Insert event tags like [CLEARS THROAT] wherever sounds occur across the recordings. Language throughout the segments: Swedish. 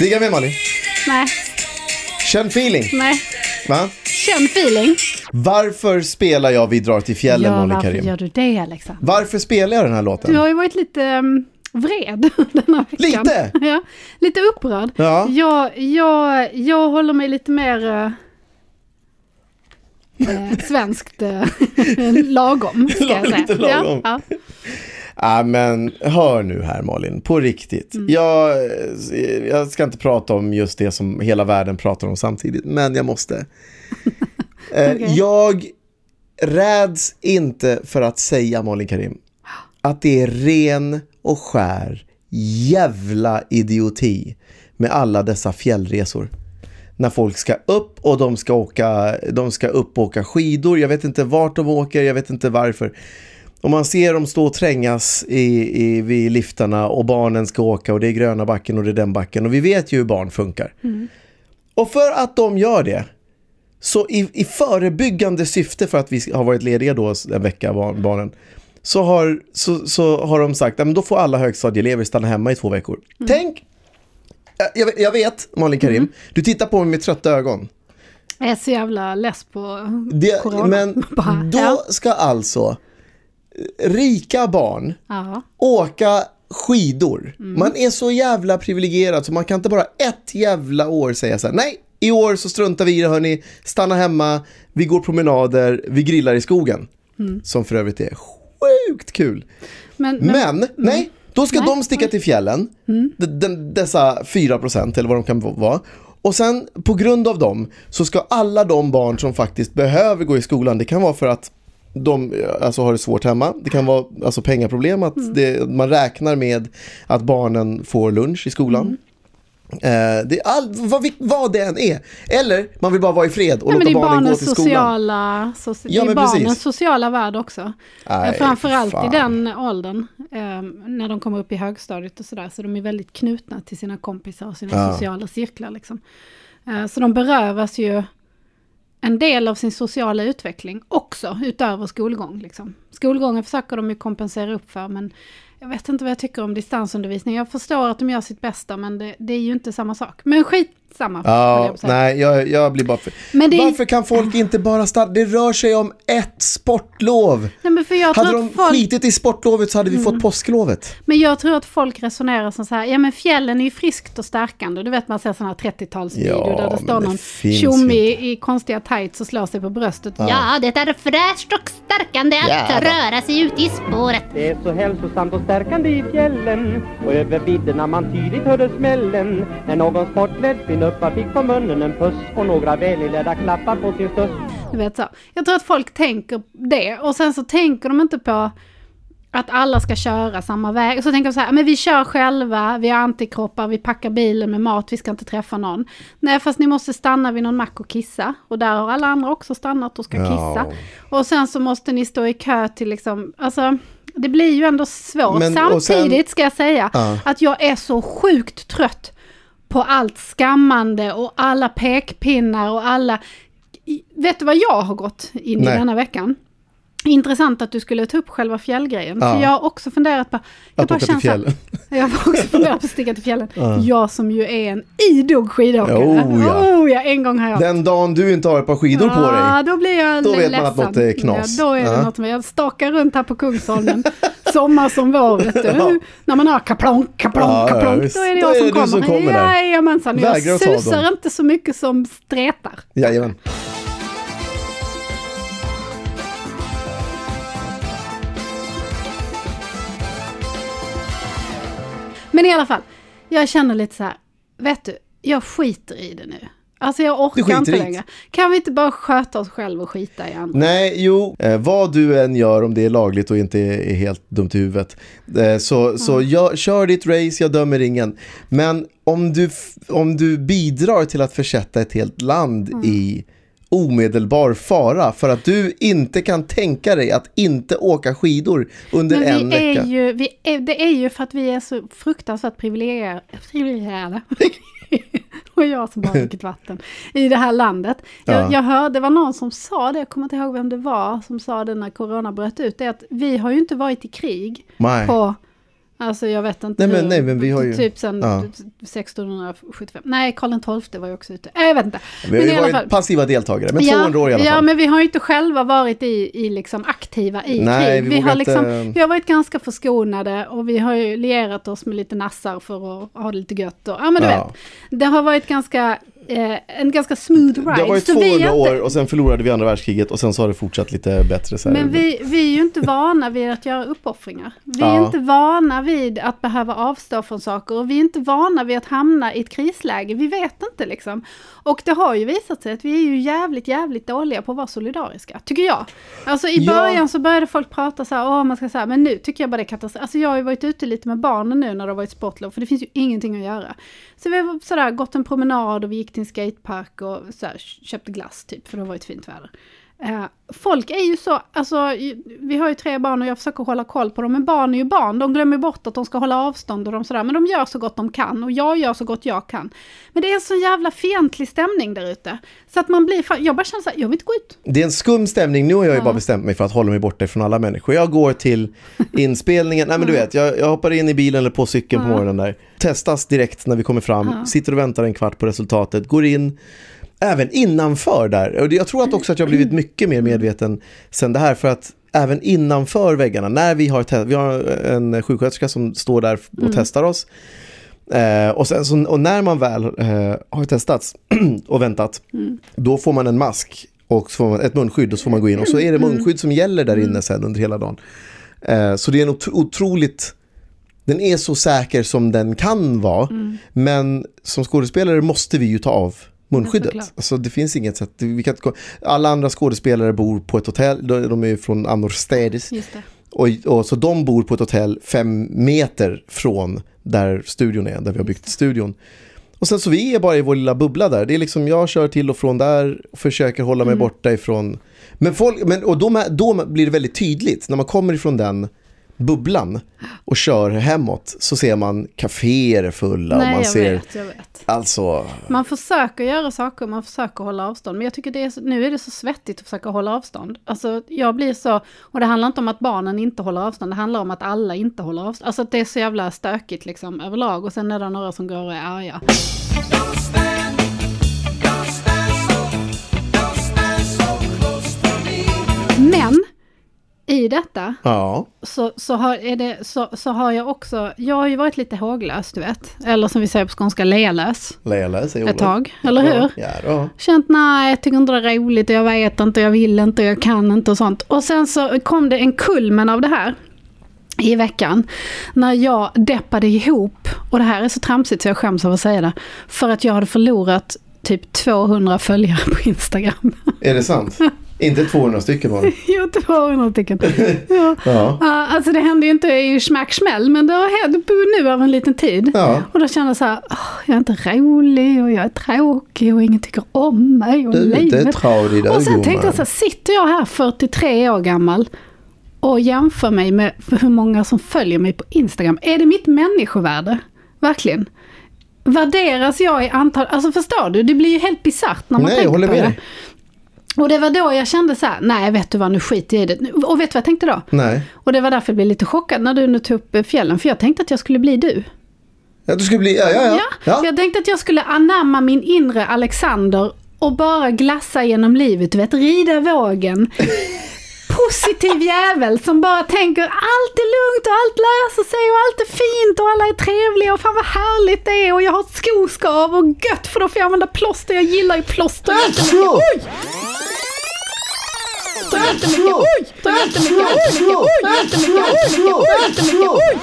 Digga med Malin. Nej, Känn feeling. nej. Va? Känn feeling. Varför spelar jag Vi drar till fjällen, Ja, Malin varför Karim? gör du det Alexander? Varför spelar jag den här låten? Du har ju varit lite um, vred [LAUGHS] den här veckan. Lite? Ja, lite upprörd. Ja. Jag, jag, jag håller mig lite mer eh, eh, svenskt eh, [LAUGHS] lagom, ska jag [LAUGHS] säga. Lite lagom. Ja, ja. Ja, men hör nu här Malin, på riktigt. Mm. Jag, jag ska inte prata om just det som hela världen pratar om samtidigt, men jag måste. [LAUGHS] Eh, Okej. Jag räds inte för att säga, Malin Karim, att det är ren och skär jävla idioti med alla dessa fjällresor. När folk ska upp och de ska, åka, de ska upp och åka skidor. Jag vet inte vart de åker, jag vet inte varför. Och man ser dem stå och trängas i, i, vid liftarna och barnen ska åka och det är gröna backen och det är den backen. Och vi vet ju hur barn funkar. Och för att de gör det, så i, i förebyggande syfte för att vi har varit lediga då en vecka, barn, barnen, så har, så, så har de sagt att då får alla högstadieelever stanna hemma i två veckor. Tänk, jag, jag- jag vet Malin Karim, du tittar på mig med trötta ögon. Jag är så jävla less på Det, corona. men [LAUGHS] då ska alltså rika barn Ja. åka skidor. Mm. Man är så jävla privilegierad så man kan inte bara ett jävla år säga så här, nej, i år så struntar vi i det hörni, stanna hemma, vi går promenader, vi grillar i skogen. Mm. Som för övrigt är sjukt kul. Men, Men, nej, då ska Nej, de sticka till fjällen, den, dessa 4% eller vad de kan vara. Och sen på grund av dem så ska alla de barn som faktiskt behöver gå i skolan, det kan vara för att de alltså, har det svårt hemma. Det kan vara alltså, pengaproblem, att Mm. det, man räknar med att barnen får lunch i skolan. Mm. Eh, det är all, vad, vad det än är. Eller man vill bara vara i fred och Nej, låta barnen gå till skolan. sociala, so, det Ja, är men barnens precis. sociala värld också. Eh, Framförallt fan. i den åldern, eh, när de kommer upp i högstadiet och sådär, så de är väldigt knutna till sina kompisar och sina Ja. sociala cirklar. Liksom. Eh, så de berövas ju en del av sin sociala utveckling också, utöver skolgång. Liksom. Skolgången försöker de ju kompensera upp för, men jag vet inte vad jag tycker om distansundervisning. Jag förstår att de gör sitt bästa, men det, det är ju inte samma sak. Men skitsamma. jag Ja, säga. nej, jag, jag blir bara... För... Men är- Varför kan folk inte bara stanna? Det rör sig om ett sportlov. Nej, men för jag Hade tror de att folk... Mm. skitit i sportlovet så hade vi fått påsklovet. Men jag tror att folk resonerar som så här, ja men fjällen är ju friskt och stärkande. Du vet man ser sådana här 30-talsvideo Ja, där det står det någon tjomme i, i konstiga tights och slår sig på bröstet. Ja, det är fräscht och stärkande att röra sig ute i spåret. Det är så hälsosamt och stärkande i fjällen och över vidderna man tydligt hörde smällen när någon finuppa fick på munnen en puss och några välinledda klappar på sin stuss. Du vet så. Jag tror att folk tänker det och sen så tänker de inte på att alla ska köra samma väg. Och så tänker jag så här, men vi kör själva, vi har antikroppar, vi packar bilen med mat, vi ska inte träffa någon. Nej, fast ni måste stanna vid någon mack och kissa. Och där har alla andra också stannat och ska Ja. kissa. Och sen så måste ni stå i kö till liksom, alltså det blir ju ändå svårt. Men- och sen- Samtidigt ska jag säga Ja. att jag är så sjukt trött på allt skammande och alla pekpinnar och alla... Vet du vad jag har gått in i denna veckan? Intressant att du skulle ta upp själva fjällgrejen. Ja. För jag har också funderat på... Jag Att åka till fjällen. [LAUGHS] Jag har också funderat på att sticka till fjällen. Jag som ju är en idog skidåkare. Oh, ja. Oh, ja, en gång har jag... Den dagen du inte har ett par skidor på Ja, dig. då blir jag Då vet man ledsen. att något är knas. Ja, då är det Ja. något med. Jag stakar runt här på Kungsholmen, [LAUGHS] sommar som vår, vet du. Ja. När man har kaplonk, kaplonk, Ja, ja, kaplonk, då är det jag som kommer. som kommer. Jajamensan, jag susar inte så mycket som stretar. Jajamän. Men i alla fall, jag känner lite så här, vet du, jag skiter i det nu. Alltså jag orkar inte längre. Kan vi inte bara sköta oss själva och skita i andra? Nej, jo, eh, vad du än gör om det är lagligt och inte är, är helt dumt i huvudet. Eh, så så jag, kör ditt race, jag dömer ingen. Men om du, om du bidrar till att försätta ett helt land Mm. i omedelbar fara för att du inte kan tänka dig att inte åka skidor under Men en vi är vecka. ju, vi är, det är ju för att vi är så fruktansvärt privilegierade. [LAUGHS] och jag som bara druckit vatten. I det här landet. Ja. Jag, jag hörde, det var någon som sa det, jag kommer inte ihåg vem det var, som sa det när corona bröt ut. Det är att vi har ju inte varit i krig Nej. på, alltså jag vet inte Nej, men- hur, nej, men vi har ju- Typ sen ja. 1675. Nej, Karl XII var ju också ute. Nej, Jag vet inte. Vi har ju varit passiva deltagare, men 200 år i alla Ja, fall. men vi har ju inte själva varit i, i liksom aktiva i Nej, krig. vi Vi, har liksom, inte- vi har varit ganska förskonade och vi har ju lierat oss med lite nassar för att ha det lite gött. Och, ja, men du Ja. vet. Det har varit ganska, eh, en ganska smooth ride. Det har varit så vi 200 är inte, år och sen förlorade vi andra världskriget och sen så har det fortsatt lite bättre. Så här. Men vi, vi är ju inte vana vid att göra uppoffringar. Vi är Ja. inte vana vid att behöva avstå från saker och vi är inte vana vid att hamna i ett krisläge. Vi vet inte liksom. Och det har ju visat sig att vi är ju jävligt, jävligt dåliga på att vara solidariska, tycker jag. Alltså i Ja. början så började folk prata så här, åh man ska säga, men nu tycker jag bara det är katastrof. Alltså jag har ju varit ute lite med barnen nu när det har varit sportlov, för det finns ju ingenting att göra. Så vi har sådär gått en promenad och vi gick till en skatepark och så här, köpte glass typ, för det har varit fint väder. Eh, folk är ju så, alltså vi har ju tre barn och jag försöker hålla koll på dem, men barn är ju barn, de glömmer bort att de ska hålla avstånd och de sådär, men de gör så gott de kan och jag gör så gott jag kan. Men det är så jävla fientlig stämning där ute, så att man blir, jag bara känner såhär, jag vill inte gå ut. Det är en skum stämning. Nu har jag ju bara bestämt mig för att hålla mig borta från alla människor. Jag går till inspelningen. Nej men du vet, jag, jag hoppar in i bilen eller på cykeln på morgonen där. Testas direkt när vi kommer fram. Sitter och väntar en kvart på resultatet. Går in. Även innanför där. Och jag tror att också att jag blivit mycket mer medveten sen det här. För att även innanför väggarna, när vi har, vi har en sjuksköterska som står där och testar oss. Eh, och, sen, så, och när man väl eh, har testats [CLEARS THROAT] och väntat, då får man en mask och så får man ett munskydd och så får man gå in. Och så är det munskydd som gäller där inne sen under hela dagen. Eh, så det är en otro- otroligt, den är så säker som den kan vara. Men som skådespelare måste vi ju ta av munskyddet. såklart. Alltså det finns inget sätt. Vi kan inte, alla andra skådespelare bor på ett hotell, de de är från annorstädes. Och, och så de bor på ett hotell fem meter från där studion är, där vi har byggt studion. Och sen så vi är bara i vår lilla bubbla där. Det är liksom jag kör till och från där och försöker hålla mig borta ifrån. Men folk, men, och då, då blir det väldigt tydligt när man kommer ifrån den bubblan och kör hemåt så ser man kaféer fulla och Nej, man jag ser vet, jag vet. alltså Man försöker göra saker, man försöker hålla avstånd. Men jag tycker det är, nu är det så svettigt att försöka hålla avstånd. Alltså jag blir så, och det handlar inte om att barnen inte håller avstånd, det handlar om att alla inte håller avstånd. Alltså det är så jävla stökigt liksom överlag. Och sen är det några som går och är arga. I detta ja, så, så, har, är det, så, så har jag också, jag har ju varit lite håglös du vet. Eller som vi säger på skånska, lealös. Leila säger Ett Olof. tag, eller hur? Ja, ja. Känt nej, jag tycker inte det är roligt och jag vet inte, jag vill inte, jag kan inte och sånt. Och sen så kom det en kulmen av det här i veckan. När jag deppade ihop, och det här är så tramsigt så jag skäms av att säga det. För att jag hade förlorat typ 200 följare på Instagram. Är det sant? [LAUGHS] Inte 200 stycken var [LAUGHS] Jo, 200 stycken. [LAUGHS] Ja. Ja. Ja, alltså det hände ju inte i smack smäll, men det har hänt nu över en liten tid. Ja. Och då kände jag så här, "Åh, jag är inte rolig och jag är tråkig och ingen tycker om mig. Och Du livet. tråkig, du, Och sen tänkte jag så här, sitter jag här 43 år gammal och jämför mig med hur många som följer mig på Instagram. Är det mitt människovärde? Verkligen. Värderas jag i antal, alltså förstår du? Det blir ju helt bisarrt när man Nej, jag tänker håller på med det. dig. Och det var då jag kände så här, nej vet du vad, nu skiter jag i det. Och vet du vad jag tänkte då? Nej. Och det var därför jag blev lite chockad när du nu tog upp fjällen, för jag tänkte att jag skulle bli du. Ja, du skulle bli, ja, ja, ja. Ja, jag tänkte att jag skulle anamma min inre Alexander och bara glassa genom livet, du vet, rida vågen. [LAUGHS] Positiv jävel som bara tänker allt är lugnt och allt löser sig och allt är fint och alla är trevliga och fan vad härligt det är och jag har ett skoskav och gött för då får jag använda plåster, jag gillar ju plåster jättemycket. Oj! Jättemycket, oj! Jättemycket, jättemycket, oj! Jättemycket, jättemycket, oj! Jättemycket, oj!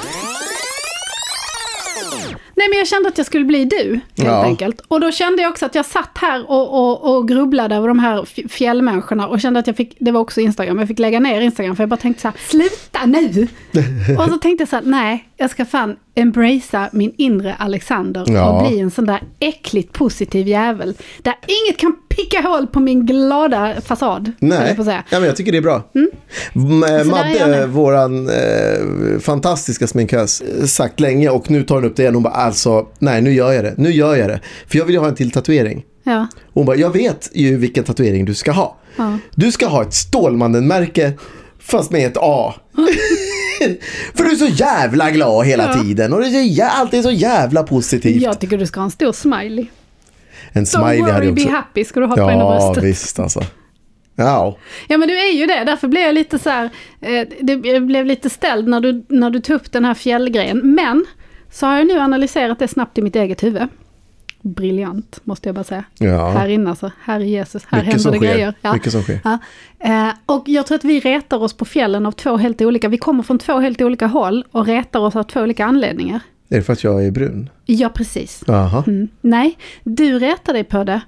Nej men jag kände att jag skulle bli du, helt Ja. enkelt. Och då kände jag också att jag satt här och, och, och grubblade över de här fjällmänniskorna och kände att jag fick, det var också Instagram, jag fick lägga ner Instagram för jag bara tänkte så här, sluta nu! [LAUGHS] och så tänkte jag så här, nej, jag ska fan embracea min inre Alexander Ja. och bli en sån där äckligt positiv jävel. Där inget kan picka hål på min glada fasad, Nej, jag säga. ja, men jag tycker det är bra. Mm. jag Madde, våran eh, fantastiska sminkös, eh, sagt länge och nu tar hon upp det igen. Hon bara alltså, nej nu gör jag det, nu gör jag det. För jag vill ju ha en till tatuering. Ja. Hon bara, jag vet ju vilken tatuering du ska ha. Du ska ha ett Stålmannen-märke fast med ett A. [LAUGHS] För du är så jävla glad hela tiden och det är så jä- allt är så jävla positivt. Jag tycker du ska ha en stor smiley. En smiley hade worry, jag be också. happy ska du ha på ena Ja, bröstet. visst alltså. Ja. Ja men du är ju det, därför blev jag lite så här, eh, det jag blev lite ställd när du, när du tog upp den här fjällgrejen. Men så har jag nu analyserat det snabbt i mitt eget huvud. Briljant, måste jag bara säga. Ja. Här inne alltså, här är Jesus, här Mycket händer det sker. grejer. Mycket som sker. Ja. Eh, och jag tror att vi retar oss på fjällen av två helt olika, vi kommer från två helt olika håll och retar oss av två olika anledningar. Är det för att jag är brun? Ja, precis. Mm. Nej, du retar dig på det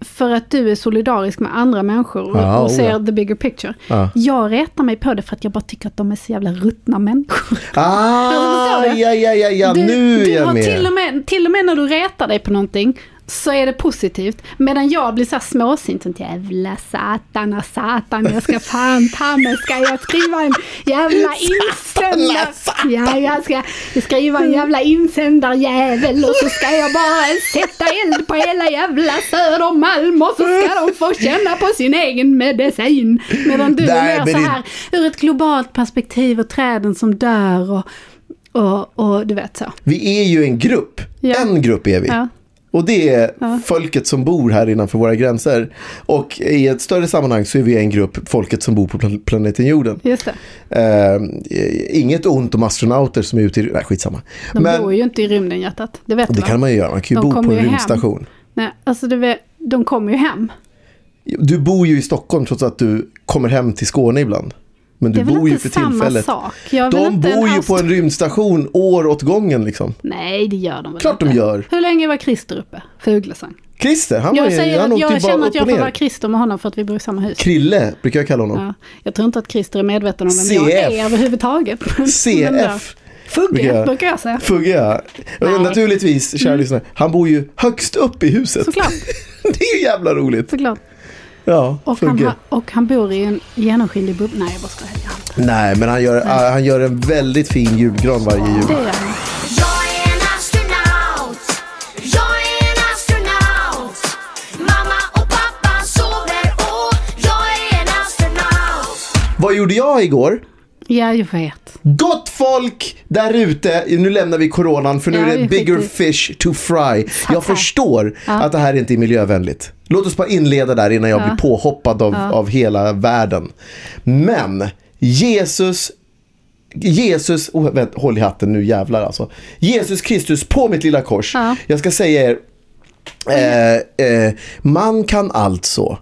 för att du är solidarisk med andra människor och, Ja, och oh ser ja. the bigger picture. Ja. Jag retar mig på det för att jag bara tycker att de är så jävla ruttna människor. Ah, [LAUGHS] ja, ja, ja, ja, du, nu är du jag har med. Till och, med, till och med när du retar dig på någonting så är det positivt. Medan jag blir så här småsint. Sånt jävla satan satan. Jag ska fan ta mig ska jag skriva en jävla insändare. Ja, jag ska skriva en jävla insändarjävel och så ska jag bara sätta eld på hela jävla Södermalm och så ska de få känna på sin egen medicin. Medan du är mer så här ur ett globalt perspektiv och träden som dör och, och, och du vet så. Vi är ju en grupp. Ja. En grupp är vi. Ja. Och det är folket som bor här innanför våra gränser. Och i ett större sammanhang så är vi en grupp, folket som bor på plan- planeten jorden. Just. Eh, inget ont om astronauter som är ute i... Nej, skitsamma. De Men bor ju inte i rymden hjärtat. Det vet det va? kan man ju göra, man kan ju De bo på en ju hem. rymdstation. Nej, alltså vet, de kommer ju hem. Du bor ju i Stockholm trots att du kommer hem till Skåne ibland. Men du bor ju för tillfället. Jag De bor ju på en rymdstation år åt gången liksom. Nej, det gör de väl Klart inte. de gör. Hur länge var Christer uppe? Fuglesang. Christer, han var Jag ju, säger han jag känner att jag får vara Christer med honom för att vi bor i samma hus. Krille brukar jag kalla honom. Ja, jag tror inte att Christer är medveten om vem jag CF. är överhuvudtaget. [LAUGHS] CF. Fugge, brukar jag säga. Fugge ja. Nej. Mm. Naturligtvis, kära lyssnare, han bor ju högst upp i huset. Såklart. [LAUGHS] det är ju jävla roligt. Såklart. Ja, Och han, Fugge. ha, och han bor i en genomskinlig bubbla. Nej, jag bara skojar. Nej, men han gör, ah, han gör en väldigt fin julgran varje jul. Det gör han. Jag är en astronaut. Jag är en astronaut. Mamma och pappa sover och jag är en astronaut. Vad gjorde jag igår? Ja, jag vet. Gott folk där ute, nu lämnar vi coronan för nu Ja, är det bigger fish to fry. Jag förstår att det här inte är miljövänligt. Låt oss bara inleda där innan jag blir påhoppad av, av hela världen. Men Jesus Jesus, oh, vänta, håll i hatten nu jävlar alltså. Jesus Kristus på mitt lilla kors. Ja. Jag ska säga er, eh, eh, man kan alltså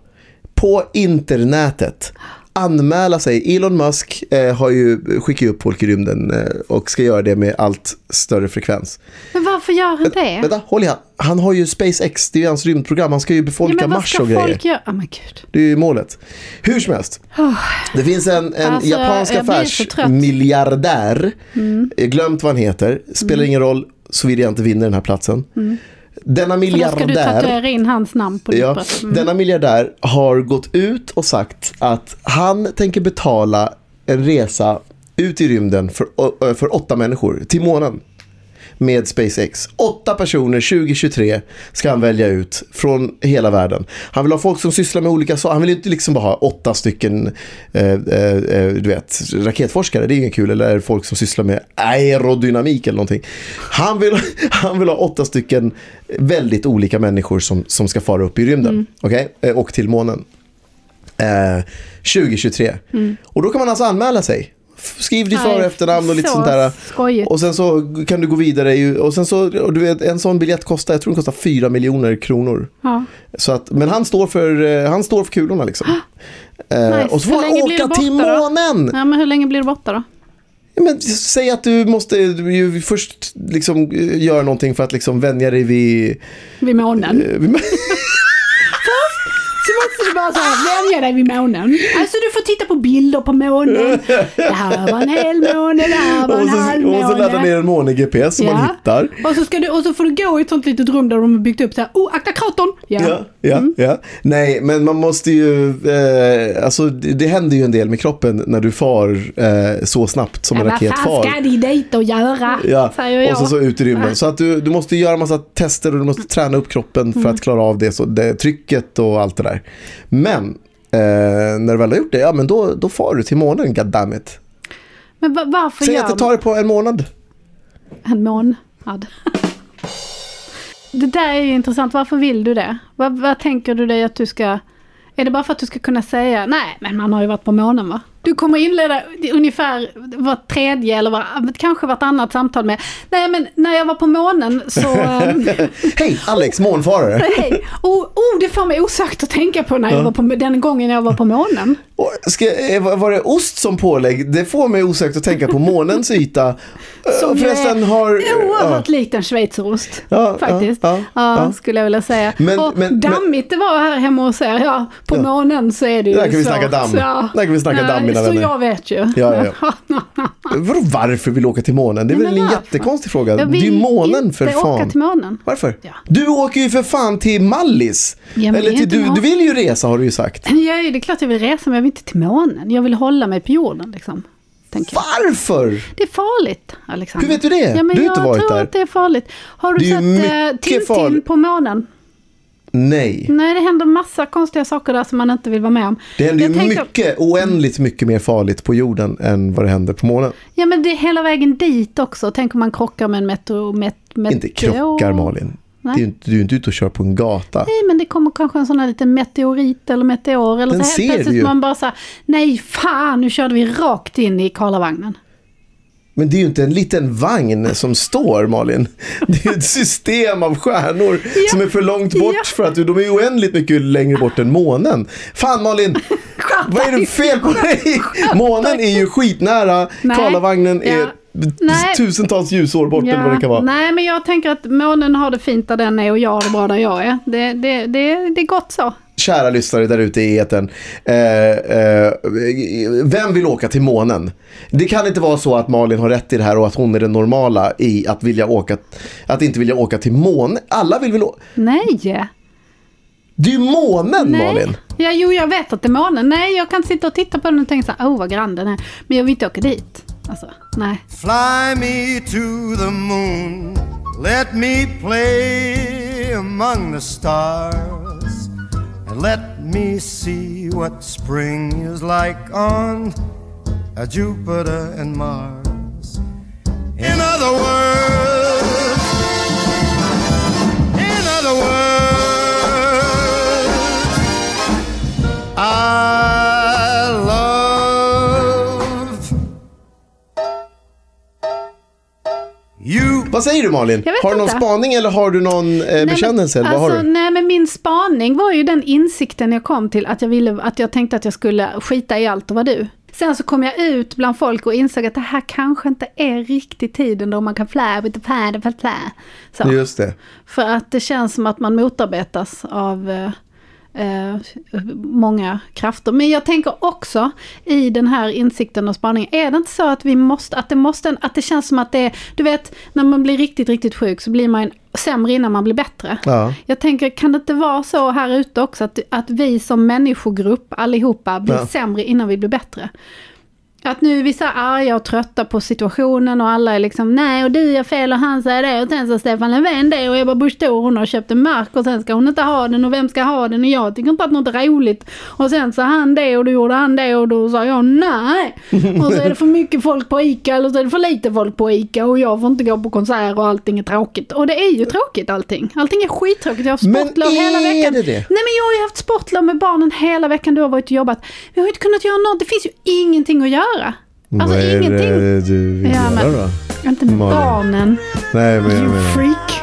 på internetet anmäla sig. Elon Musk eh, har ju skickat upp folk i rymden eh, och ska göra det med allt större frekvens. Men varför gör han det? Vänta, håll i hand. Han har ju SpaceX, det är ju hans rymdprogram. Han ska ju Ja, befolka men vad Mars ska och grejer. folk göra? Ja, men gud. Det är ju målet. Hur som helst. Det finns en, en Alltså, japansk affärsmiljardär. Mm. Har Glömt vad han heter. Spelar ingen roll såvida jag inte vinner den här platsen. Denna. För då ska du miljardär. tatuera in hans namn på ditt Ja, bröst. Mm. Denna miljardär har gått ut och sagt att han tänker betala en resa ut i rymden för, för åtta människor till månen med SpaceX. Åtta personer 2023 ska han välja ut från hela världen. Han vill ha folk som sysslar med olika saker. Han vill inte liksom bara ha åtta stycken eh, eh, eh, du vet, raketforskare. Det är inget kul. Eller folk som sysslar med aerodynamik eller någonting. Han vill, [LAUGHS] han vill ha åtta stycken väldigt olika människor som, som ska fara upp i rymden. Okej? Eh, Och till månen. Eh, 2023. Och då kan man alltså anmäla sig. Skriv ditt för och efternamn och lite så sånt där. skojigt. Och sen så kan du gå vidare. Och sen så, och du vet, en sån biljett kostar, jag tror den kostar 4 miljoner kronor. Ja. Så att, men han står för, eh, han står för kulorna liksom. Eh, Nice. Och så får han åka till då? månen. ja, men hur länge blir du borta då? Ja, Men, säg att du måste ju först liksom, eh, göra någonting för att liksom vänja dig vid... Vid månen? [LAUGHS] eh, vid Så måste du bara så här, vänja dig vid månen. Alltså du får titta på bilder på månen. Det här var en hel måne, det här var en så, halv och så ladda måne. ner en måne-GPS som man hittar. Och så, ska du, och så får du gå i ett sånt litet rum där de har byggt upp så här, oh, akta kraton! Ja. Ja, ja, Mm. ja. Nej, men man måste ju, eh, alltså det, det händer ju en del med kroppen när du far eh, så snabbt som Ja, en vad raket fan far. ska de dit och göra? Ja, Säger jag. och så, så ut i rymden. Så att du, du måste göra massa tester och du måste träna upp kroppen för Mm. att klara av det, så det trycket och allt det där. Men eh, när du väl har gjort det, ja men då, då far du till månen, goddammit. Men va- varför Säg gör att det tar det på en månad. En månad. [LAUGHS] Det där är ju intressant. Varför vill du det? Vad, vad tänker du dig att du ska... Är det bara för att du ska kunna säga nej, men man har ju varit på månen va? Du kommer inleda ungefär var tredje eller var, kanske vartannat samtal med nej men när jag var på månen så... [LAUGHS] ehm, Hej, Alex, månfarare. [LAUGHS] Hej! Oh, oh, det får mig osökt att tänka på när jag var på, den gången jag var på månen. Och Ska, eh, var det ost som pålägg? Det får mig osökt att tänka på månens yta. Som förresten har... Oerhört likt en schweizerost. Ja, faktiskt. ja, Ja, ja, ja. skulle jag vilja säga. Men- och men- dammigt det var här hemma hos er. Ja, på Ja. månen så är det ju Där kan vi snacka damm. Ja. Där kan vi snacka damm, mina Så vänner. jag vet ju. Ja, ja, [LAUGHS] Vadå varför vill du åka till månen? Det är väl men en varför? jättekonstig fråga. Jag Det är vill månen för inte åka fan. till månen. Varför? Ja. Du åker ju för fan till Mallis. Ja, men Eller till, du, du vill ju resa har du ju sagt. Ja, det är klart jag vill resa men jag vill inte till månen. Jag vill hålla mig på jorden liksom. Jag. Varför? Det är farligt, Alexander. Hur vet du det? Ja, men Du har jag inte varit tror där. att det är farligt. Har du sett eh, Tintin farligt. på månen? Nej. Nej, det händer massa konstiga saker där som man inte vill vara med om. Det händer ju Jag tänker- mycket, oändligt mycket mer farligt på jorden än vad det händer på månen. Ja, men det är hela vägen dit också. Tänk om man krockar med en metro... Met, met, Inte krockar Malin. Nej. Det är ju inte, du är inte ute och kör på en gata. Nej, men det kommer kanske en sån här liten meteorit eller meteor. Eller Den så ser helt plötsligt ju. man bara så här, nej fan, nu körde vi rakt in i Karlavagnen. Men det är ju inte en liten vagn som står Malin. Det är ju ett system av stjärnor som är för långt bort Ja. för att de är oändligt mycket längre bort än månen. Fan Malin, [LAUGHS] vad är det fel på dig? Månen är ju skitnära, Nej. Karlavagnen är Ja. Nej. tusentals ljusår bort eller vad det kan vara. Nej, men jag tänker att månen har det fint där den är och jag har det bra där jag är. Det, det, det, det är gott så. Kära lyssnare där ute i etern. Eh, eh, vem vill åka till månen? Det kan inte vara så att Malin har rätt i det här och att hon är den normala i att, vilja åka, att inte vilja åka till månen. Alla vill väl åka? Nej. Det är ju månen Nej. Malin. Ja, jo, jag vet att det är månen. Nej, jag kan sitta och titta på den och tänka så här, oh vad grann den är. Men jag vill inte åka dit. Fly me to the moon, let me play among the stars, and let me see what spring is like on Jupiter and Mars. In other words, in other words, I Vad säger du Malin? Har du någon inte. spaning eller har du någon eh, bekännelse? men, alltså? Nej, men min spaning var ju den insikten jag kom till att jag, ville, att jag tänkte att jag skulle skita i allt och vara du. Sen så kom jag ut bland folk och insåg att det här kanske inte är riktigt tiden då man kan flä with the pad flä. Så. Just det. För att det känns som att man motarbetas av eh, många krafter. Men jag tänker också i den här insikten och spaningen, är det inte så att vi måste, att det måste, att det känns som att det är, du vet, när man blir riktigt, riktigt sjuk så blir man sämre innan man blir bättre. Ja. Jag tänker, kan det inte vara så här ute också att, att vi som människogrupp allihopa blir Ja. sämre innan vi blir bättre? Att nu är vi så här arga och trötta på situationen och alla är liksom nej och du gör fel och han säger det och sen så Stefan Löfven det och Ebba Busch hon har köpt en mark och sen ska hon inte ha den och vem ska ha den och jag tycker inte att något är roligt. Och sen sa han det och då gjorde han det och då sa jag nej. [LAUGHS] Och så är det för mycket folk på ICA eller så är det för lite folk på ICA och jag får inte gå på konsert och allting är tråkigt. Och det är ju tråkigt allting. Allting är skittråkigt. Jag har Men sportlov hela veckan. det det? Nej men jag har ju haft sportlov med barnen hela veckan du har varit och jobbat. Vi har ju inte kunnat göra något. Det finns ju ingenting att göra. Alltså Vad är ingenting. det du vill Ja, men- göra då? Inte med Malin. barnen. Nej, men You freak.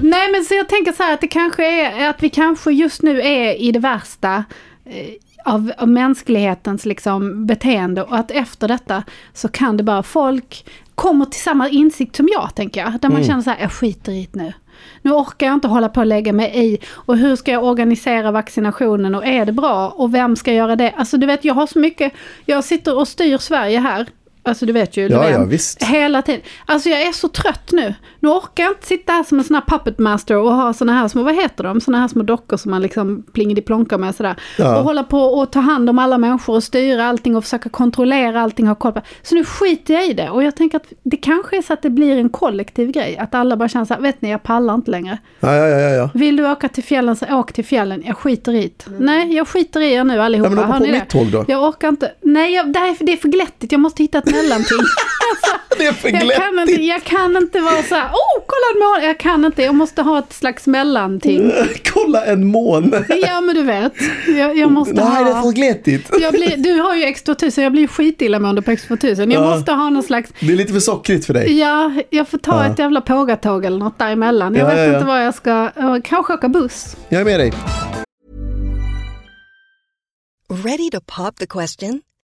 Nej men så jag tänker så här att det kanske är att vi kanske just nu är i det värsta eh, av, av mänsklighetens liksom beteende och att efter detta så kan det bara folk kommer till samma insikt som jag tänker jag. Där man känner så här, jag skiter i det nu. Nu orkar jag inte hålla på och lägga mig i och hur ska jag organisera vaccinationen och är det bra och vem ska göra det? Alltså du vet jag har så mycket, jag sitter och styr Sverige här. Alltså du vet ju, Ja, Löfven. ja, visst. Hela tiden. Alltså jag är så trött nu. Nu orkar jag inte sitta här som en sån här puppet master och ha såna här små, vad heter de? Såna här små dockor som man liksom plingidi-plonkar med sådär. Ja. Och hålla på och ta hand om alla människor och styra allting och försöka kontrollera allting och ha koll på. Så nu skiter jag i det. Och jag tänker att det kanske är så att det blir en kollektiv grej. Att alla bara känner så här, vet ni jag pallar inte längre. Ja, ja, ja, ja. Vill du åka till fjällen så åk till fjällen. Jag skiter i det. Nej, jag skiter i er nu allihopa. Ja, men på mitt tåg då. Jag orkar inte. Nej, jag, det, här, är- det är för glättigt. Jag måste hitta ett mellanting. Alltså, Det är för jag kan, inte, glättigt. jag kan inte vara så här, oh kolla en måne. Jag kan inte, jag måste ha ett slags mellanting. [LAUGHS] Kolla en måne. Ja men du vet, jag, jag måste Nej, det är ha... för glättigt. Jag blir, du har ju X2000, jag blir skitillamående på X2000. Jag Ja. måste ha någon slags, Det är lite för sockrigt för dig. ja, jag får ta Ja. ett jävla pågatåg eller något däremellan. Jag Ja, vet ja, ja. inte vad jag ska, jag kanske åka buss. Jag är med dig. Ready to pop the question?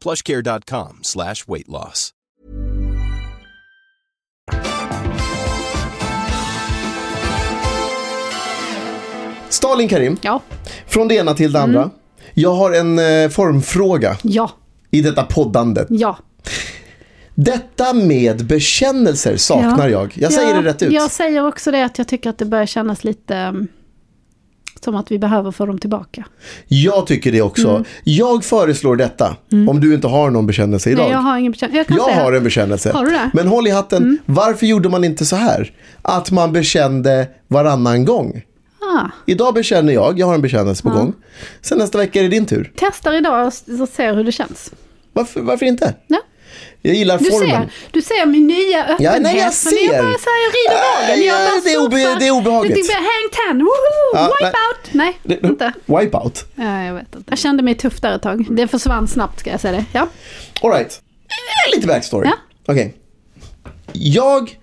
plushcare.com slash weight loss. Stalin Karim, Ja, från det ena till det andra. Jag har en eh, formfråga ja, i detta poddandet. ja. Detta med bekännelser saknar Ja. jag. Jag säger ja, det rätt ut. Jag säger också det att jag tycker att det börjar kännas lite... Som att vi behöver få dem tillbaka. Jag tycker det också. Mm. Jag föreslår detta. Om du inte har någon bekännelse idag. Nej, jag har ingen bekännelse. Jag, Jag har en bekännelse. Har du det? Mm. Men håll i hatten, varför gjorde man inte så här? Att man bekände varannan gång. Ah, Idag bekänner jag, jag har en bekännelse på gång. Sen nästa vecka är det din tur. testar idag och ser hur det känns. Varför, varför inte? Ja. Jag gillar Du formen. ser, du ser min nya öppenhet. Ja, nej, jag Men jag ser. bara så här, jag rider Äh, vågen. Jag bara det är obe- det är obehagligt. Det är hang ten, woho! Ja, Wipe nej. out! Nej, Det- inte. Wipeout. Ja, jag vet inte. Jag kände mig tuff där ett tag. Det försvann snabbt ska jag säga det. Ja. Alright. Lite backstory. Ja. Okej. Jag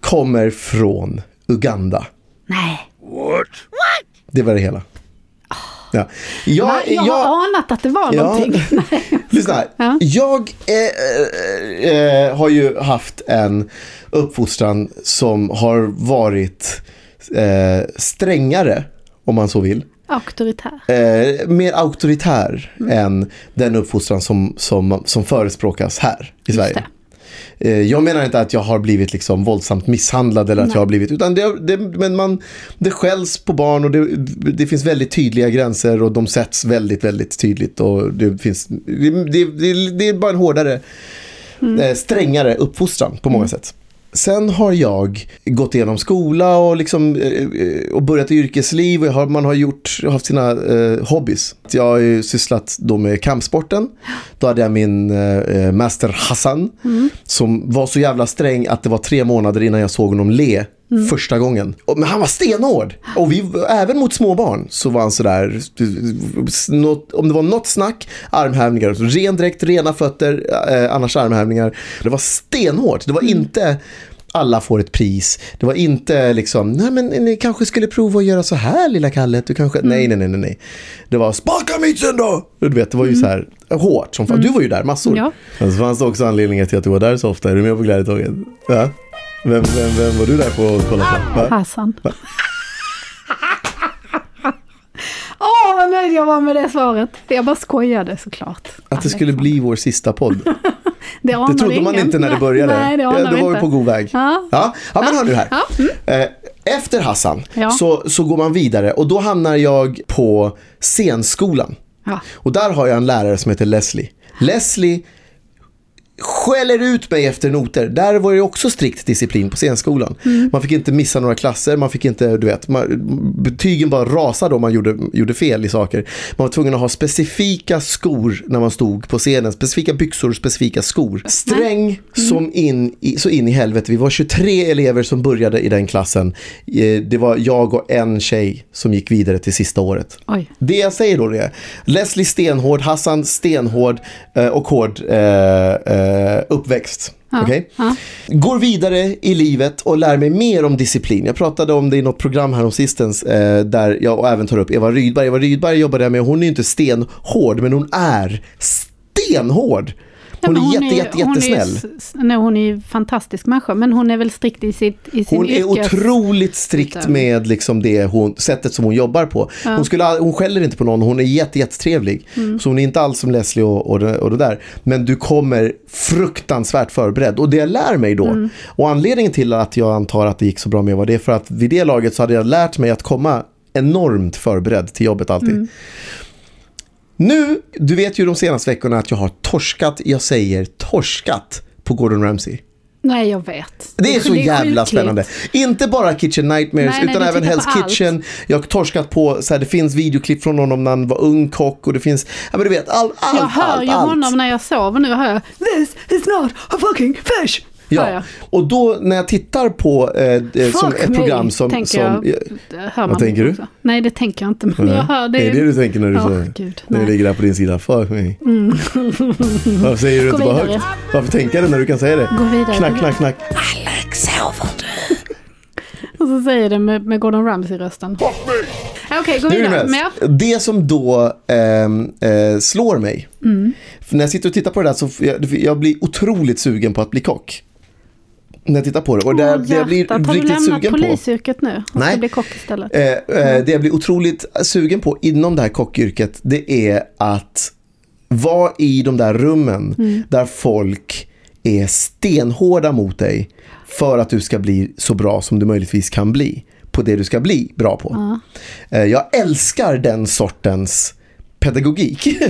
kommer från Uganda. Nej. Det var det hela. Ja. Jag, Va? jag, har anat att det var Ja. någonting. [LAUGHS] Nej. Lyssna. Ja. Jag eh, eh, har ju haft en uppfostran som har varit eh, strängare, om man så vill. Auktoritär. Eh, mer auktoritär än den uppfostran som, som, som förespråkas här i Sverige. Eh, Jag menar inte att jag har blivit liksom våldsamt misshandlad eller att Nej. jag har blivit, utan det, det, men man, det skälls på barn och det, det finns väldigt tydliga gränser och de sätts väldigt, väldigt tydligt och det finns, det, det, det, är bara en hårdare, eh, strängare uppfostran på många sätt. Sen har jag gått igenom skola och, liksom, eh, eh, och börjat yrkesliv och har, man har gjort, haft sina eh, hobbys. Jag har ju sysslat då med kampsporten. Då hade jag min eh, master Hassan som var så jävla sträng att det var tre månader innan jag såg honom le första gången. Men han var stenhård. Och vi, även mot små barn så var han sådär, om det var något snack, armhävningar, ren dräkt, rena fötter, eh, annars armhävningar. Det var stenhårt, det var inte alla får ett pris. Det var inte liksom, nej men ni kanske skulle prova att göra så här lilla Kalle. Du kanske, nej, nej, nej, nej, nej. Det var, spaka mitsen då! Du vet, det var ju så här hårt som fan. Du var ju där massor. Ja. Men så fanns det också anledningar till att du var där så ofta. Är du med på glädjetåget? Ja. Vem, vem, vem var du där på att kolla på? Va? Hassan. [LAUGHS] Åh, vad nöjd jag var med det svaret. Jag bara skojade såklart. Att det skulle bli vår sista podd. [LAUGHS] Det, Det trodde man ingen. inte när det började. Nej, det vi var vi på god väg. Ja. Ja, ja men hör nu här. Ja, mm. Eh, Efter Hassan Ja. så, så går man vidare och då hamnar jag på scenskolan. Ja. Och där har jag en lärare som heter Leslie. Leslie skäller ut mig efter noter. Där var det också strikt disciplin på scenskolan. Mm. Man fick inte missa några klasser, man fick inte, du vet, man, betygen bara rasade om man gjorde, gjorde fel i saker. Man var tvungen att ha specifika skor när man stod på scenen, specifika byxor, specifika skor. Sträng Mm. som in i, så in i helvete. Vi var 23 elever som började i den klassen. Eh, Det var jag och en tjej som gick vidare till sista året. Oj. Det jag säger då är Leslie stenhård, Hassan stenhård eh, och hård eh, eh, uppväxt. Ja, Okej? ja. Går vidare i livet och lär mig mer om disciplin. Jag pratade om det i något program här om sistens eh, där jag även tar upp Eva Rydberg. Eva Rydberg jobbade jag med hon är inte stenhård men hon är stenhård. Hon Ja, är jätte, jätte, hon är jättesnäll. Nej, hon är en fantastisk människa, men hon är väl strikt i, sitt, i sin Hon är yrkes... otroligt strikt med liksom det hon, sättet som hon jobbar på. Ja. Hon, skulle, hon skäller inte på någon, hon är jätte, jättetrevlig. Mm. Så hon är inte alls som Leslie och, och, det, och det där. Men du kommer fruktansvärt förberedd. Och det jag lär mig då, Mm. och anledningen till att jag antar att det gick så bra med var det är för att vid det laget så hade jag lärt mig att komma enormt förberedd till jobbet alltid. Mm. Nu, du vet ju de senaste veckorna att jag har torskat, jag säger torskat på Gordon Ramsay. Nej, jag vet. Det är så jävla sjukligt. spännande. Inte bara Kitchen Nightmares Nej, utan även Hell's på allt. Kitchen. Jag har torskat på, så här, det finns videoklipp från honom när han var ung kock och det finns, ja men du vet, all, allt, Jag hör allt, ju allt. honom när jag sover nu, hör jag This is not a fucking fish! Ja, jag. och då när jag tittar på eh, eh, som Fuck ett me, program som... tänker som jag. Hör man tänker du? också. Nej, det tänker jag inte, men Nej. jag hör det. Det är det du tänker när du, Ja, så, gud, när du ligger där på din sida. Fuck me. Mm. Varför säger du Gå inte bara högt? Varför tänker du när du kan säga det? Gå vidare. Knack, knack, knack. Och så säger det med, med Gordon Ramsay-rösten. Okej, gå Hur vidare. Det som då ehm, eh, slår mig, Mm. för när jag sitter och tittar på det där så jag, jag blir otroligt sugen på att bli kock. När jag tittar på det. Och det, Åh, det jag blir. Har du riktigt lämnat sugen på. polisyrket nu? Och Nej. ska bli kock istället? Eh, eh, det jag blir otroligt sugen på inom det här kockyrket, det är att vara i de där rummen Mm. där folk är stenhårda mot dig för att du ska bli så bra som du möjligtvis kan bli på det du ska bli bra på. Eh, Jag älskar den sortens pedagogik. [LAUGHS]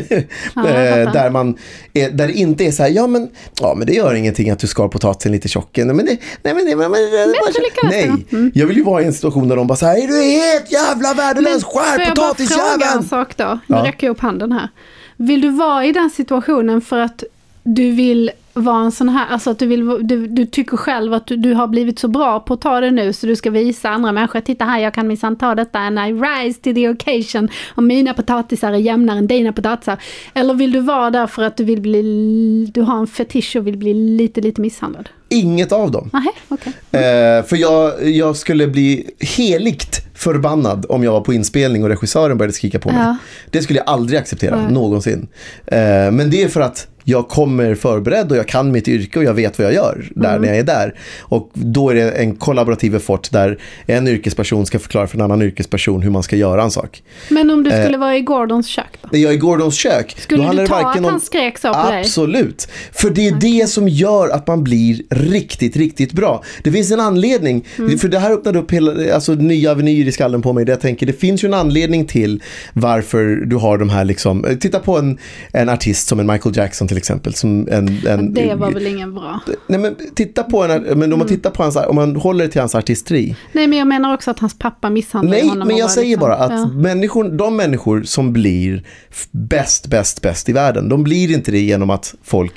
Jag Eh, där, man är, där det inte är så här, ja men, ja men det gör ingenting att du skar potatisen lite tjock. Nej men det, nej men det, men, men, Bättre lyckas nej. det. Mm. Jag vill ju vara i en situation där de bara så här, är du helt jävla värdelös, skär Får jag bara fråga en potatisjäveln! sak då? Nu Ja. räcker jag upp handen här. Vill du vara i den situationen för att du vill vara en sån här, alltså att du, vill, du, du tycker själv att du, du har blivit så bra på att ta det nu så du ska visa andra människor, titta här jag kan minsann ta detta and I rise to the occasion och mina potatisar är jämnare än dina potatisar. Eller vill du vara där för att du vill bli, du har en fetisch och vill bli lite, lite misshandlad? Inget av dem. Nej, okej. Eh, för jag, jag skulle bli heligt förbannad om jag var på inspelning och regissören började skrika på mig. Ja. Det skulle jag aldrig acceptera, Nej. någonsin. Eh, men det är för att jag kommer förberedd och jag kan mitt yrke och jag vet vad jag gör där Mm. när jag är där. Och då är det en kollaborativ effort där en yrkesperson ska förklara för en annan yrkesperson hur man ska göra en sak. Men om du Eh. skulle vara i Gordons kök då? När jag är i Gordons kök. Skulle du ta att om... han skrek så på dig? Absolut. För det är det som gör att man blir riktigt, riktigt bra. Det finns en anledning. Mm. För det här öppnade upp hela, alltså, nya avenyer i skallen på mig. Där jag tänker, det finns ju en anledning till varför du har de här liksom. eh, Titta på en, en artist som en Michael Jackson till exempel. Som en, en, Det var väl ingen bra. Nej men titta på en, men om Mm. man tittar på hans, om man håller till hans artisteri. Nej, men jag menar också att hans pappa misshandlade Nej, honom. men och jag säger liksom- bara att Ja. människor, de människor som blir bäst, bäst, bäst i världen, de blir inte det genom att folk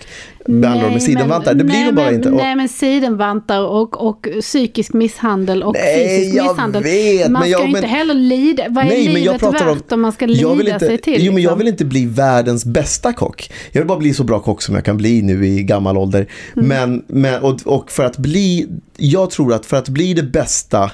dem med Nej, sidenvantar. Det blir nej, bara men, inte. Och, Nej, men sidenvantar och, och psykisk misshandel och Nej, fysisk jag misshandel. vet, man men ska jag- ju inte men- heller lida. Vad är Nej, men jag livet pratar om- värt om man ska lida inte, sig till? Jo, men jag liksom? vill inte bli världens bästa kock. Jag vill bara bli så bra kock som jag kan bli nu i gammal ålder. Mm. Men, men, och, och för att bli, jag tror att för att bli det bästa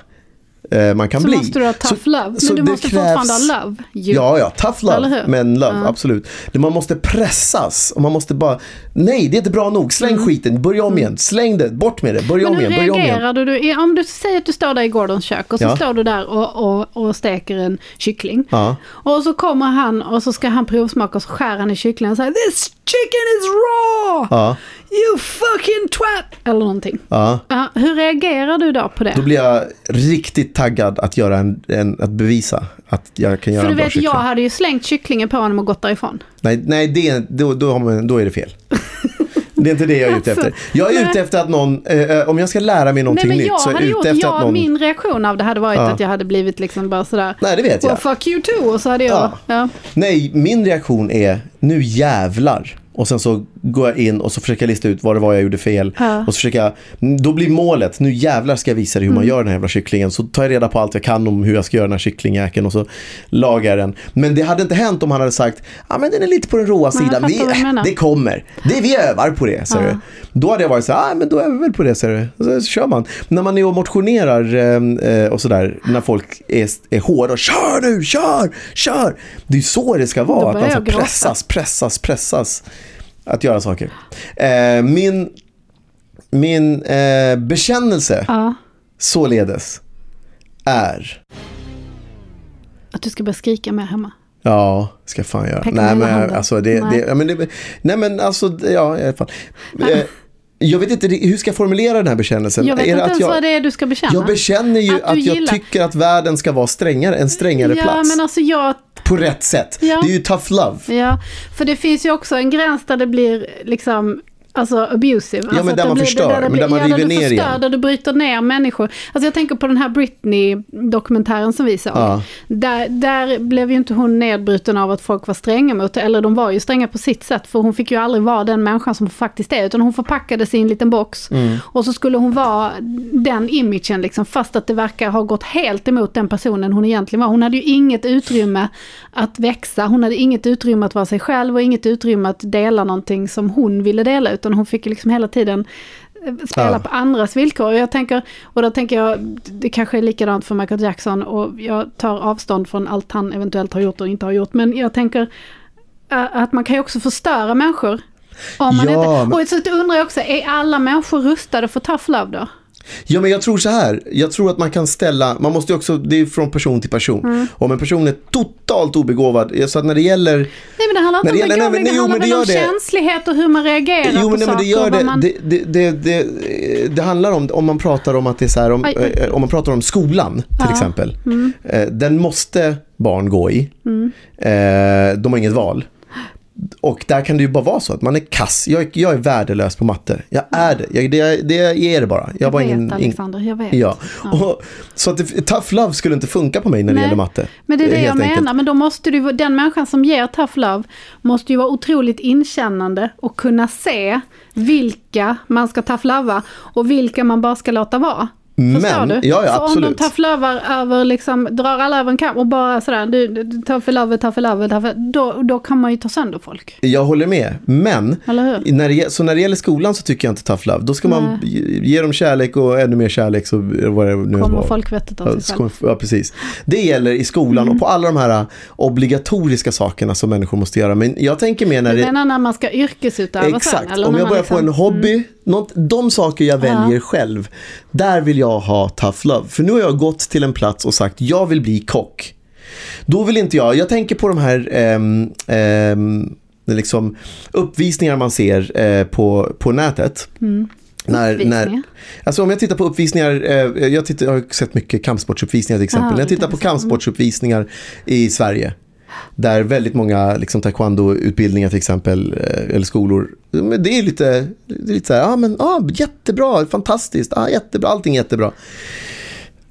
man kan så bli. måste du ha tough så- love. så Men du måste krävs- fortfarande ha love. ju. Ja, ja, tough love, hur? men love, Ja. absolut. Man måste pressas och man måste bara, nej det är inte bra nog, släng skiten, börja om igen, släng det, bort med det, börja Mm. Men om hur igen, börja om igen. reagerar du? Om du säger att du står där i Gordons kök och så Ja. står du där och, och, och steker en kyckling. Ja. Och så kommer han och så ska han provsmaka och så skär han i kycklingen och säger This chicken is raw! Ja, You fucking twat! Eller någonting. ja. Ja, hur reagerar du då på det? Då blir jag riktigt taggad att, göra en, en, att bevisa att jag kan göra För du en bra vet, kyckling. jag hade ju slängt kycklingen på honom och gått därifrån. Nej, nej det, då, då, man, då är det fel. Det är inte det jag är ute Alltså, efter. Jag är nej. ute efter att någon, eh, eh, om jag ska lära mig Nej någonting men nytt jag så är jag gjort, ute efter jag, att någon... min reaktion av det hade varit Ja. att jag hade blivit liksom bara sådär. Nej, det vet Well jag. fuck you too! Och så hade jag, Ja. ja. Nej, min reaktion är nu jävlar. Och sen så går jag in och så försöker jag lista ut vad det var jag gjorde fel. Ja. Och så försöker jag, då blir målet, nu jävlar ska jag visa dig hur man Mm. gör den här jävla kycklingen. Så tar jag reda på allt jag kan om hur jag ska göra den här kycklingjäkeln och så lagar jag den. Men det hade inte hänt om han hade sagt, ja men den är lite på den råa sidan. Vi, menar. [LAUGHS] det kommer. Det, vi övar på det, ser Ja. du. Då hade jag varit så här, ah, men då är vi väl på det, du. Och så, så kör man. När man är och motionerar eh, eh, och sådär, när folk är, är hårda, kör nu, kör, kör. Det är så det ska vara, att man ska pressas, pressas, pressas att göra saker. Eh, min min eh, bekännelse ja. således är, Att du ska börja skrika mer hemma. ja, ska jag fan göra. Nej men, alltså, det, det, ja, men det, nej men alltså, det- ja i alla fall. Jag vet inte, hur ska jag formulera den här bekännelsen? Jag vet Är inte att ens jag, vad det är du ska bekänna. Jag bekänner ju Att att, jag gillar- tycker att världen ska vara strängare, en strängare ja, plats. men alltså jag På rätt sätt. Ja. Det är ju tough love. Ja, för det finns ju också en gräns där det blir liksom Alltså abusive. men alltså, där man förstör, det men där man ja, river du ner förstör, igen. Där du bryter ner människor. Alltså jag tänker på den här Britney-dokumentären som vi såg. Ja. Där, där blev ju inte hon nedbruten av att folk var stränga mot Eller de var ju stränga på sitt sätt. För hon fick ju aldrig vara den människan som hon faktiskt är. Utan hon förpackades i en liten box. Mm. Och så skulle hon vara den imagen liksom. Fast att det verkar ha gått helt emot den personen hon egentligen var. Hon hade ju inget utrymme att växa. Hon hade inget utrymme att vara sig själv och inget utrymme att dela någonting som hon ville dela. Utan hon fick liksom hela tiden eh, spela Ja. på andras villkor. Och jag tänker, och då tänker jag, det kanske är likadant för Michael Jackson och jag tar avstånd från allt han eventuellt har gjort och inte har gjort. Men jag tänker eh, att man kan ju också förstöra människor. Om man Ja, inte, och så undrar jag också, är alla människor rustade för tough love då? Ja men jag tror så här, jag tror att man kan ställa, man måste också, det är från person till person. Mm. Om en person är totalt obegåvad, så att när det gäller Nej men det handlar inte det om gäller- nej, begåvning, men- det jo, handlar men det väl om det. känslighet och hur man reagerar Jo på men, nej, men saker. det gör det, man... det, det, det, det, det handlar om, om man pratar om att det är så här, om, Aj, om man pratar om skolan till Ja. exempel. Mm. Eh, Den måste barn gå i. Mm. Eh, De har inget val. Och där kan det ju bara vara så att man är kass. Jag, är- jag är värdelös på matte. Jag är det. Jag, det, det är det bara. Jag, Jag vet ingen, ing- Alexander, jag vet. Ja. Och, så att det, tough love skulle inte funka på mig när det Nej, gäller matte. Men det är det jag enkelt. menar, men då måste du, den människan som ger tough love måste ju vara otroligt inkännande och kunna se vilka man ska tough lova och vilka man bara ska låta vara. Förstår Men, du? ja, ja För om absolut. de tough lovar över, liksom, drar alla över en kam och bara sådär, du, du tough love, tough love, tough då, då kan man ju ta sönder folk. Jag håller med, men när det, så när det gäller skolan så tycker jag inte tough love. Då ska man Nej. ge ge dem kärlek och ännu mer kärlek så vad det nu Kommer folkvettet av sig själv. Ja, precis. Det gäller i skolan Mm. och på alla de här obligatoriska sakerna som människor måste göra. Men jag tänker mer när Du det... menar när man ska yrkesutöva sen? Exakt, Eller om jag man börjar liksom- en hobby, något, de saker jag Ja. väljer själv, där vill jag ha tough love. För nu har jag gått till en plats och sagt, jag vill bli kock. Då vill inte jag, jag tänker på de här ehm, ehm, liksom uppvisningar man ser eh, på, på nätet. Mm. När, när, alltså om jag tittar på uppvisningar, eh, jag, tittar, jag har sett mycket kampsportsuppvisningar till exempel. Aha, när jag tittar på säga. kampsportsuppvisningar i Sverige, där väldigt många liksom, taekwondo-utbildningar till exempel, eh, eller skolor, det är lite, det är lite så här, ja men ja, jättebra, fantastiskt, ja, jättebra, allting är jättebra.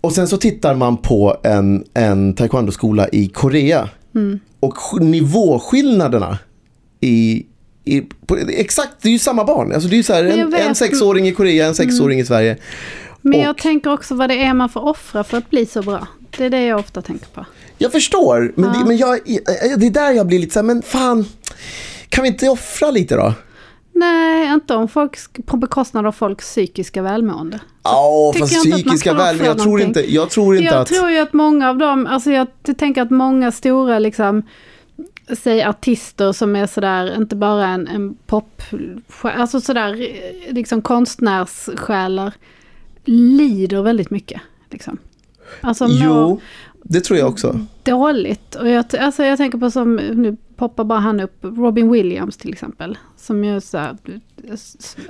Och sen så tittar man på en, en taekwondo-skola i Korea Mm. och sk- nivåskillnaderna i, i på, exakt, det är ju samma barn. Alltså det är ju så här, en, en sexåring i Korea, en sexåring i Sverige. Men Och- jag tänker också vad det är man får offra för att bli så bra. Det är det jag ofta tänker på. Jag förstår, men, Ja. det, men jag, det är där jag blir lite så här, men fan, kan vi inte offra lite då? Nej, inte om folk, på bekostnad av folks psykiska välmående. Ja, fast jag psykiska kan offra väl, jag tror inte, jag tror inte jag att... tror ju att många av dem, alltså jag tänker att många stora liksom, säg artister som är sådär, inte bara en, en pop, alltså sådär eh, liksom konstnärssjälar, lider väldigt mycket. Liksom. Alltså Jo, det tror jag också. dåligt. Och jag, alltså jag tänker på som, nu poppar bara han upp, Robin Williams till exempel. Som ju så här,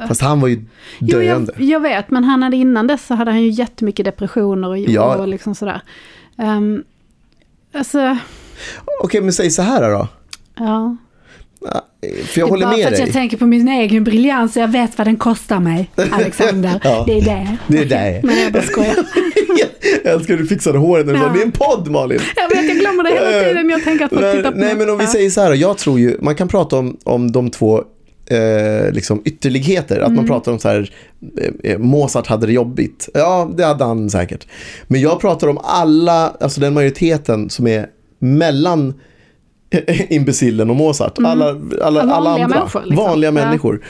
Fast han var ju Jo, döende. jag, jag vet, men han hade innan dess så hade han ju jättemycket depressioner och, Ja. och liksom sådär. Um, alltså, Okej, men säg så här då. ja. För jag det är håller bara med för att dig. jag tänker på min egen briljans och jag vet vad den kostar mig, [LAUGHS] Alexander. Ja. Det är det. Det är det. Men jag bara skojar. [LAUGHS] Jag älskar hur du fixade håret när du sa, Ja. det är en podd Malin. Jag vet, jag glömmer det hela [LAUGHS] tiden. Jag tänker att folk tittar på nej men om vi säger så här, jag tror ju, man kan prata om, om de två eh, liksom ytterligheter. Att man Mm. pratar om så här, eh, Mozart hade det jobbigt. Ja, det hade han säkert. Men jag pratar om alla, alltså den majoriteten som är mellan [LAUGHS] imbecillen och Mozart. Mm. Alla, alla, Ja, alla vanliga andra. människor, liksom. Vanliga Ja. människor.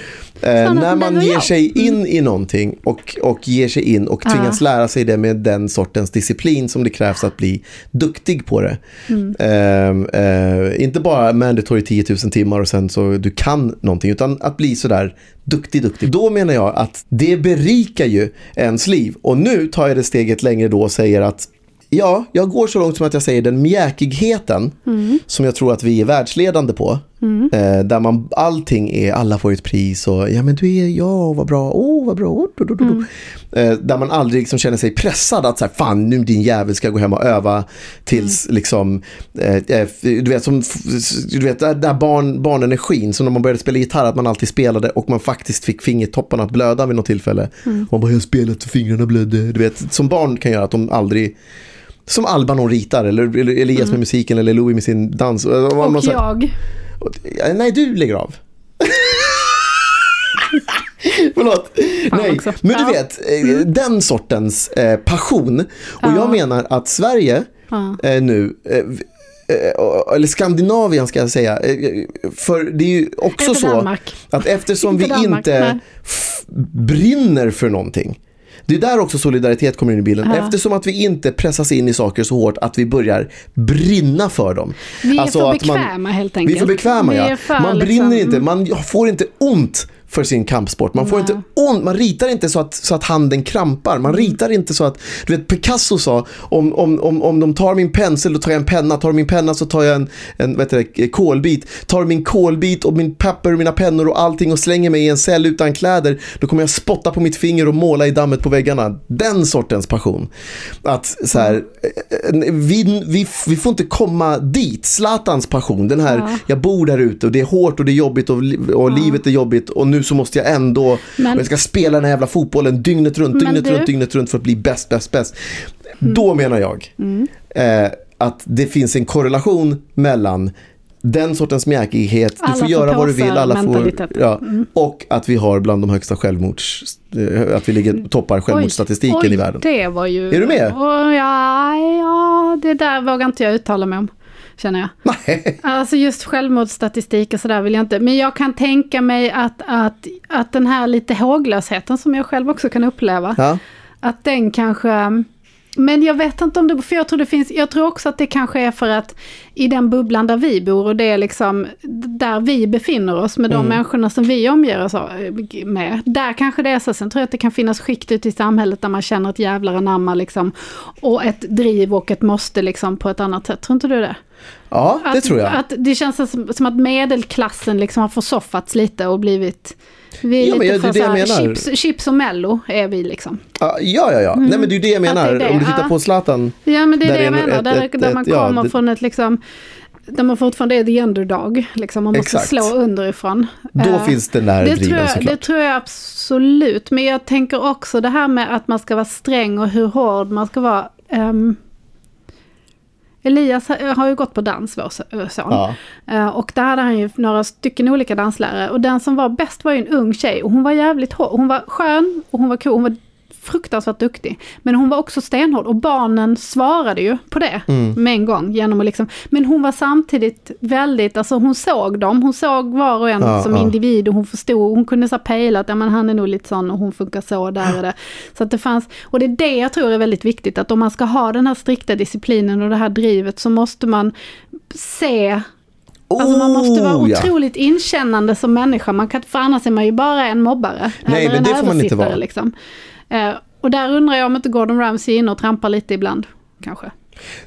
Eh, när man ger jag. sig in Mm. i någonting och, och ger sig in och tvingas lära sig det med den sortens disciplin som det krävs att bli duktig på det. Mm. Ehm, eh, inte bara mandatory 10 000 timmar och sen så du kan någonting, utan att bli sådär duktig, duktig. Då menar jag att det berikar ju ens liv. Och nu tar jag det steget längre då och säger att Ja, jag går så långt som att jag säger den mjäkigheten Mm. som jag tror att vi är världsledande på. Mm. Eh, där man, allting är, alla får ett pris och ja men du är, ja vad bra, åh vad bra, oh, do, do, do. Mm. Eh, där man aldrig liksom känner sig pressad att så här, fan nu din jävel ska gå hem och öva tills Mm. liksom, eh, eh, du vet som, du vet där, där barn, barnenergin, som när man började spela gitarr att man alltid spelade och man faktiskt fick fingertopparna att blöda vid något tillfälle. Mm. Man bara, jag spelat och fingrarna blödde, du vet, som barn kan göra att de aldrig som Alban hon ritar, eller, eller Elias Mm. med musiken, eller Louis med sin dans. Och, Och här- jag. Ja, Nej, du lägger av. [LAUGHS] Förlåt. Nej, också. men du Ja. vet, eh, den sortens eh, passion. Och Ja. jag menar att Sverige Ja. eh, nu, eh, eh, eller Skandinavien ska jag säga, eh, för det är ju också så Danmark. att eftersom vi Danmark, inte brinner för någonting, det är där också solidaritet kommer in i bilden. Ja. Eftersom att vi inte pressas in i saker så hårt att vi börjar brinna för dem. Vi är Alltså för att man- bekväma helt enkelt. vi är för bekväma ja. för, man liksom- brinner inte, man får inte ont för sin kampsport. Man får inte ont, man ritar inte så att, så att handen krampar. Man ritar inte så att, du vet Picasso sa, om, om, om, om de tar min pensel då tar jag en penna, tar de min penna så tar jag en, en vad heter det, kolbit. Tar de min kolbit och min papper och mina pennor och allting och slänger mig i en cell utan kläder, då kommer jag spotta på mitt finger och måla i dammet på väggarna. Den sortens passion. Att så här, eh, vi, vi, vi får inte komma dit. Zlatans passion, den här, Ja. jag bor där ute och det är hårt och det är jobbigt och, och livet är jobbigt och nu så måste jag ändå, Men- jag ska spela den här jävla fotbollen dygnet runt, dygnet du- runt, dygnet runt för att bli bäst, bäst, bäst. Då menar jag Mm. eh, att det finns en korrelation mellan den sortens mjäkighet, du Alla får får göra vad du vill, alla får, ja, Mm. och att vi har bland de högsta självmords, eh, att vi ligger, toppar självmordsstatistiken oj, i världen. det var ju... Är du med? Åh, ja, ja, det där vågar inte jag uttala mig om. Känner jag. [LAUGHS] Alltså just självmordsstatistik och sådär vill jag inte. Men jag kan tänka mig att, att, att den här lite håglösheten som jag själv också kan uppleva. Ja. Att den kanske... Men jag vet inte om det, för jag tror det finns, jag tror också att det kanske är för att i den bubblan där vi bor och det är liksom där vi befinner oss med de Mm. människorna som vi omger oss med. Där kanske det är så. Sen tror jag att det kan finnas skikt ute i samhället där man känner ett jävlar anamma liksom. Och ett driv och ett måste liksom på ett annat sätt. Tror inte du det? Ja, det att, tror jag. Att det känns som, som att medelklassen liksom har försoffats lite och blivit... Vi är Ja, men lite det är det jag menar. chips, chips och mello är vi liksom. Ja, ja, ja. ja. Mm. Nej, men det är ju det jag det menar. är det, Om du tittar ja. på Zlatan. Ja men det är det jag en- menar, ett- där, ett- där man ett- ja, kommer det- från ett liksom, där man fortfarande är the underdog, liksom, man måste Exakt. slå underifrån. Då Eh, finns den där det driven tror jag, såklart. Det tror jag absolut, men jag tänker också det här med att man ska vara sträng och hur hård man ska vara. Ehm, Elias har- ju gått på dans, vår so- son. Ja. Eh, Och där hade han ju några stycken olika danslärare. Och den som var bäst var ju en ung tjej. Och hon var jävligt hård. Hon var skön och hon var cool. Hon var fruktansvärt duktig. Men hon var också stenhård. Och barnen svarade ju på det Mm. med en gång. Genom att liksom, men hon var samtidigt väldigt, alltså hon såg dem. Hon såg var och en Ja, som ja. individ. Och hon förstod, hon kunde så pejla att ja, men han är nog lite sån och hon funkar så, där är det. Så att det fanns, och det är det jag tror är väldigt viktigt. Att om man ska ha den här strikta disciplinen och det här drivet så måste man se Alltså man måste vara Oh, ja. otroligt inkännande som människa. Man kan, för annars är man ju bara en mobbare. Nej, eller men en det får man inte vara. Liksom. Eh, och där undrar jag om inte Gordon Ramsay är inne och trampar lite ibland. Kanske.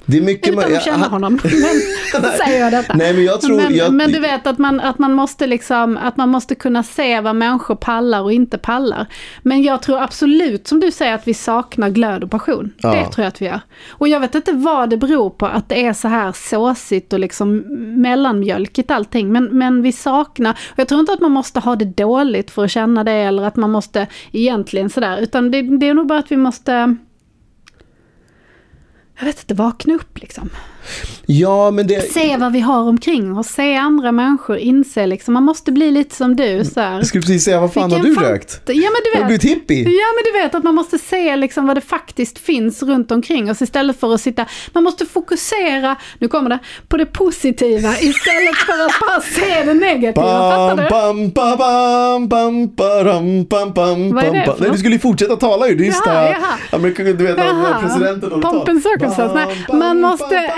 Det är mycket... Utan att känna honom. Men, [LAUGHS] säger jag detta. Nej, men jag tror- Men, jag- men du vet att man, att, man måste liksom, att man måste kunna se vad människor pallar och inte pallar. Men jag tror absolut, som du säger, att vi saknar glöd och passion. Ja. Det tror jag att vi gör. Och jag vet inte vad det beror på att det är så här såsigt och liksom mellanmjölkigt allting. Men, men vi saknar, och jag tror inte att man måste ha det dåligt för att känna det eller att man måste egentligen sådär. Utan det, det är nog bara att vi måste jag vet inte, vakna upp liksom. Ja, men det... Se vad vi har omkring oss, se andra människor, inse liksom, man måste bli lite som du så här. Jag skulle precis säga, vad fan Vilken har du fan- rökt? Ja men du Har du vet. blivit hippie? Ja men du vet att man måste se liksom vad det faktiskt finns runt omkring oss istället för att sitta, man måste fokusera, nu kommer det, på det positiva istället för att bara se det negativa, fattar du? Bam, bam, bam, bam, badam, bam, bam, Vad är bam, det bam. för Nej, du skulle ju fortsätta tala ju. Det är det Jaha, jaha. Amerika, du vet, Jaha. presidenten håller tal. and circumstance. Nej, man måste...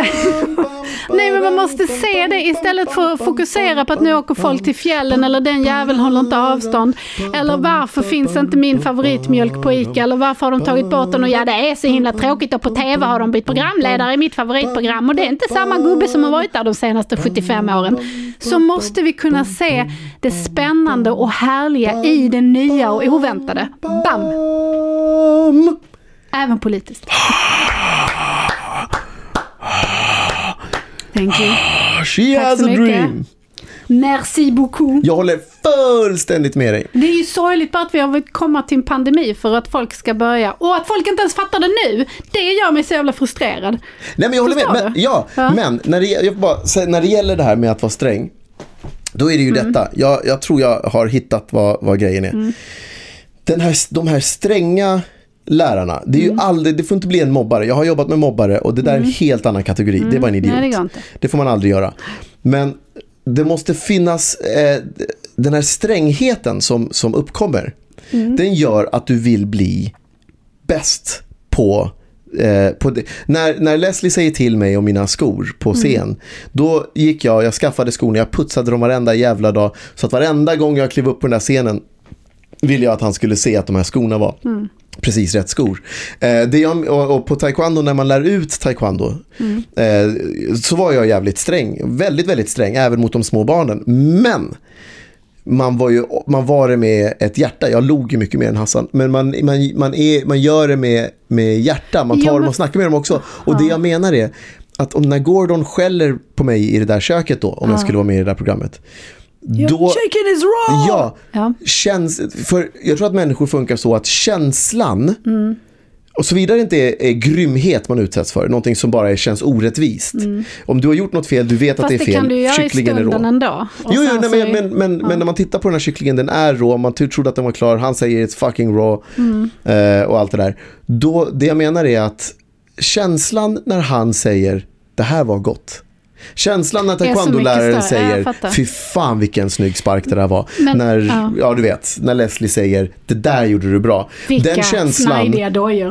Nej, men man måste se det istället för att fokusera på att nu åker folk till fjällen eller den jäveln håller inte avstånd. Eller varför finns inte min favoritmjölk på ICA? Eller varför har de tagit bort den? Och ja, det är så himla tråkigt och på TV har de bytt programledare i mitt favoritprogram och det är inte samma gubbe som har varit där de senaste 75 åren. Så måste vi kunna se det spännande och härliga i det nya och oväntade. Bam! Även politiskt. Thank you. She Tack has a mycket. dream. Merci beaucoup. Jag håller fullständigt med dig. Det är ju sorgligt bara att vi har komma till en pandemi för att folk ska börja. Och att folk inte ens fattar det nu. Det gör mig så jävla frustrerad. Nej, men jag håller med. Förstår Men, du? ja, Ja. men när det, bara, när det gäller det här med att vara sträng, då är det ju Mm. detta. Jag, jag tror jag har hittat vad, vad grejen är. Mm. Den här, de här stränga lärarna, det, är ju aldrig, det får inte bli en mobbare. Jag har jobbat med mobbare och det där är en Mm. helt annan kategori. Det Mm. var en idiot. Nej, det. Det får man aldrig göra. Men det måste finnas eh, den här strängheten som, som uppkommer. Mm. Den gör att du vill bli bäst på Eh, det. När, när Leslie säger till mig om mina skor på scen, då gick jag, jag skaffade skorna, jag putsade dem varenda jävla dag. Så att varenda gång jag klev upp på den där scenen ville jag att han skulle se att de här skorna var Mm. precis rätt skor. Eh, det jag, och, och på taekwondo, när man lär ut taekwondo, Mm. eh, så var jag jävligt sträng. Väldigt, väldigt sträng, även mot de små barnen. Men man var, ju, man var det med ett hjärta. Jag log ju mycket mer än Hassan. Men man, man, man, är, man gör det med, med hjärta. Man tar Ja, dem och snackar med dem också. Och det jag menar är att om när Gordon skäller på mig i det där köket då, om jag Ja. skulle vara med i det där programmet. Då, chicken is raw! Ja, Ja. Känns, för jag tror att människor funkar så att känslan, Mm. och såvida det inte är, är grymhet man utsätts för, någonting som bara är, känns orättvist. Mm. Om du har gjort något fel, du vet Fast att det är det fel, kan du göra i kycklingen är rå. stunden ändå. Jo, jo nej, så men, är- men, men, ja. men när man tittar på den här kycklingen, den är rå, man tro- trodde att den var klar, han säger it's fucking raw Mm. eh, och allt det där. Då, det jag menar är att känslan när han säger det här var gott. Känslan när taekwondo-läraren. Ja, säger fattar. fy fan vilken snygg spark det där var. Men- när, ja. ja. du vet, när Leslie säger det där gjorde du bra. Vilka den känslan,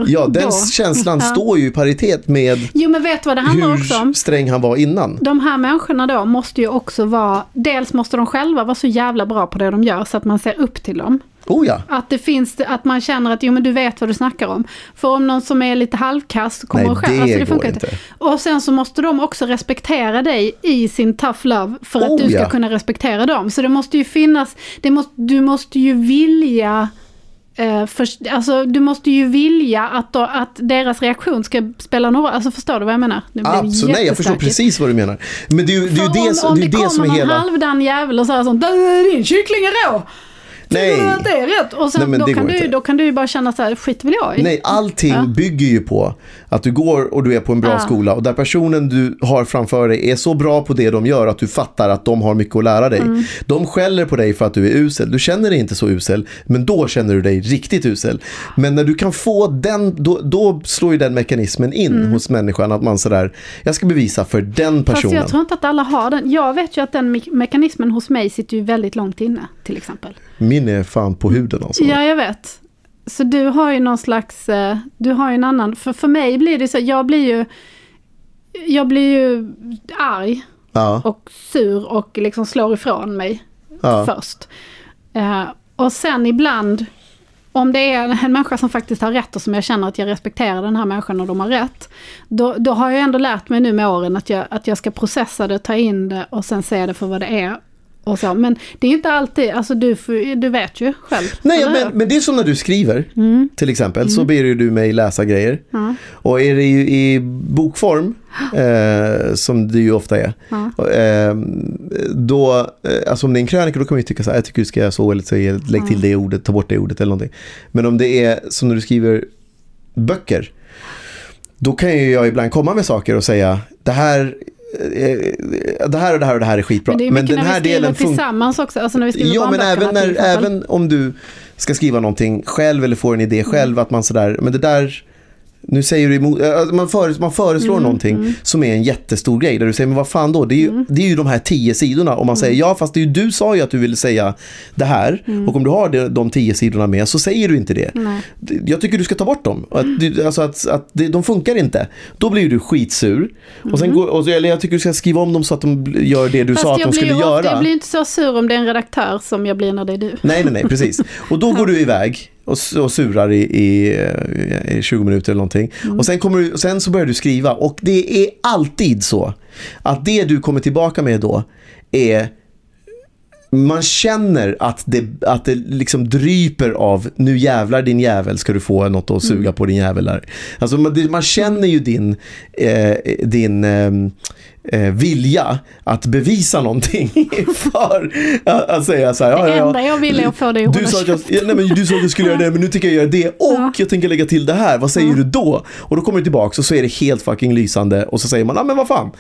ja, den Då. känslan Ja. står ju i paritet med Jo men vet vad det handlar hur också om? sträng han var innan. De här människorna då måste ju också vara, dels måste de själva vara så jävla bra på det de gör så att man ser upp till dem. Oh ja. Att det finns, att man känner att jo men du vet vad du snackar om. För om någon som är lite halvkass kommer Nej, och skäller, det alltså det funkar inte. inte. Och sen så måste de också respektera dig i sin tough love för att Oh, du ska ja. kunna respektera dem. Så det måste ju finnas, det måste, du måste ju vilja Eh, för, alltså, du måste ju vilja att, då, att deras reaktion ska spela någon roll. Alltså förstår du vad jag menar? Det Absolut, nej jag förstår precis vad du menar. Men det är ju det, är det, som- om, om det, det, är det som är kommer någon hela... halvdan jävel och säger sånt, "Där, din kyckling är rå! Tycker Nej. du att det är rätt? Och sen, Nej, då, kan du, inte. då kan du ju bara känna så här, skit väl jag i. Nej, allting Ja. bygger ju på att du går och du är på en bra Ja. skola och där personen du har framför dig är så bra på det de gör att du fattar att de har mycket att lära dig. Mm. De skäller på dig för att du är usel. Du känner dig inte så usel, men då känner du dig riktigt usel. Men när du kan få den, då, då slår ju den mekanismen in Mm. hos människan att man sådär, jag ska bevisa för den Fast personen. jag tror inte att alla har den. Jag vet ju att den me- mekanismen hos mig sitter ju väldigt långt inne, till exempel. Min är fan på huden alltså. Ja, jag vet. Så du har ju någon slags, eh, du har ju en annan, för för mig blir det så, jag blir ju, jag blir ju arg Ja. och sur och liksom slår ifrån mig Ja. först. Eh, och sen ibland, om det är en människa som faktiskt har rätt och som jag känner att jag respekterar den här människan och de har rätt. Då, då har jag ändå lärt mig nu med åren att jag, att jag ska processa det, ta in det och sen se det för vad det är. Och så. Men det är inte alltid, alltså du, får- du vet ju själv. Nej, men, men det är som när du skriver, till exempel, så ber ju du mig läsa grejer. Ja. Och är det ju i bokform, [GASPS] eh, som det ju ofta är, och, eh, då, alltså om det är en krönika då kan man ju tycka så här, jag tycker du ska göra så, eller så, lägg till det ordet, ta bort det ordet eller någonting. Men om det är som när du skriver böcker, då kan ju jag ibland komma med saker och säga, det här det här och det här och det här är skitbra. Men det är Men mycket den när vi delen funkar tillsammans också. Alltså när vi skriver Ja, men även, när, även om du ska skriva någonting själv eller får en idé själv, att man sådär, men det där, nu säger du emot, äh, man, föres, man föreslår Mm, någonting som är en jättestor grej, där du säger, men vad fan då, det är ju, det är ju de här tio sidorna, och man säger, ja fast det är ju, du sa ju att du ville säga det här, och om du har det, de tio sidorna med, så säger du inte det. Nej. Jag tycker du ska ta bort dem. Att, du- alltså att, att det, de funkar inte. Då blir du skitsur. Och sen går, och, eller jag tycker du ska skriva om dem så att de gör det du Fast sa att de skulle ju göra. ofta, jag blir inte så sur om det är en redaktör som jag blir när det är du. Nej, nej, nej, precis. Och då går du iväg och, och surar i, i, eh, i 20 minuter eller någonting. Mm. Och sen, kommer du, och sen så börjar du skriva. Och det är alltid så att det du kommer tillbaka med då är man känner att det, att det liksom dryper av nu jävlar din jävel ska du få något att suga Mm. på din jävel där. Alltså man, man känner ju din, eh, din ehm, eh, vilja att bevisa någonting [LAUGHS] för att, att säga så här. Det ja, ja, enda jag vill är att få dig att du sa, att jag, ja, nej, men du sa att du skulle göra det, men nu tänker jag göra det [LAUGHS] och Ja. jag tänker lägga till det här. Vad säger du då? Och då kommer du tillbaka och så är det helt fucking lysande och så säger man, ja men vad fan.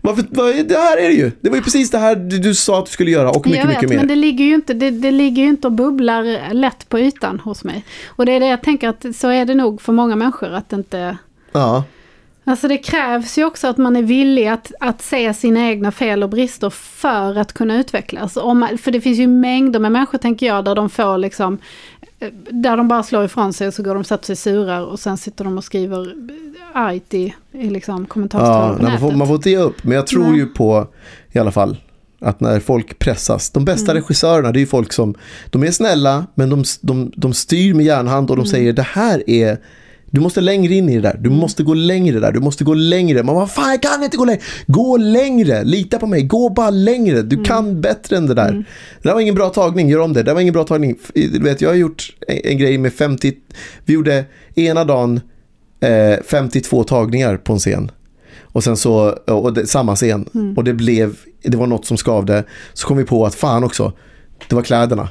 Varför, vad, det här är det ju. Det var ju precis det här du, du sa att du skulle göra och mycket, jag vet, mycket mer. men det ligger, ju inte, det, det ligger ju inte och bubblar lätt på ytan hos mig. Och det är det jag tänker att så är det nog för många människor att inte... Ja. Alltså det krävs ju också att man är villig att, att se sina egna fel och brister för att kunna utvecklas. Om, för det finns ju mängder med människor tänker jag där de får liksom eh, där de bara slår ifrån sig och så går de och sätter sig surar och sen sitter de och skriver argt i, i liksom Ja, kommentarsfältet på nej, man, får, man får inte ge upp, men jag tror Nej. ju på, i alla fall, Att när folk pressas, de bästa Mm. regissörerna det är ju folk som, de är snälla men de, de, de styr med järnhand och de Mm. säger det här är du måste längre in i det där, du måste gå längre där, du måste gå längre. Man bara, fan jag kan inte gå längre. Gå längre, lita på mig, gå bara längre. Du kan bättre än det där. Det där var ingen bra tagning, gör om det. Det där var ingen bra tagning. Du vet, jag har gjort en, en grej med 50, vi gjorde ena dagen eh, 52 tagningar på en scen. Och sen så, och det, samma scen. Mm. Och det blev, det var något som skavde. Så kom vi på att fan också, det var kläderna.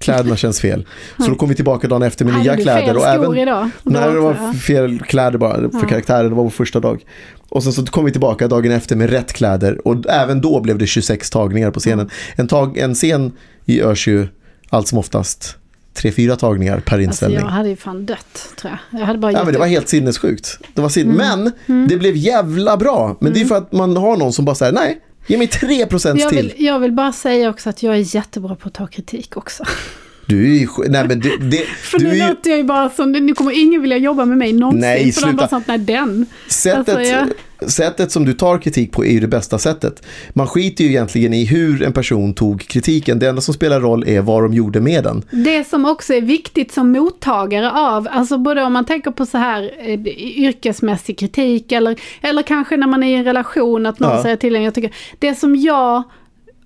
Kläderna känns fel. Så då kom vi tillbaka dagen efter med nya kläder. och även, idag. Nej, det var fel kläder bara för Ja. karaktären. Det var vår första dag. Och sen så kom vi tillbaka dagen efter med rätt kläder. Och även då blev det 26 tagningar på scenen. En, tag, en scen görs ju allt som oftast 3-4 tagningar per Alltså inställning. jag hade ju fan dött, tror jag. Jag hade bara Ja, men det var helt sinnessjukt. Det var sin... Mm. Men det blev jävla bra. Men det är för att man har någon som bara säger nej, ge mig 3% jag, till. jag vill bara säga också att jag är jättebra på att ta kritik också. Du är ju... Nej, men det, det, [LAUGHS] För du nu är låter jag ju bara som, nu kommer ingen vilja jobba med mig någonsin. Nej, för de sluta. bara sånt, nej den. Sättet, Alltså, jag- sättet som du tar kritik på är ju det bästa sättet. Man skiter ju egentligen i hur en person tog kritiken. Det enda som spelar roll är vad de gjorde med den. Det som också är viktigt som mottagare av, alltså både om man tänker på så här eh, yrkesmässig kritik eller, eller kanske när man är i en relation att någon Ja. säger till en, jag tycker, det som jag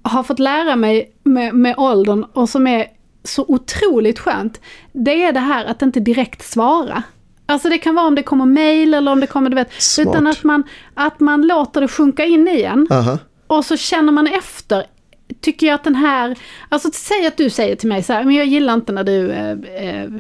har fått lära mig med, med åldern och som är så otroligt skönt, det är det här att inte direkt svara. Alltså det kan vara om det kommer mail eller om det kommer, du vet, Smart. utan att man, att man låter det sjunka in i en. Aha. Och så känner man efter. Tycker jag att den här, alltså säg att du säger till mig så här, men jag gillar inte när du eh, eh,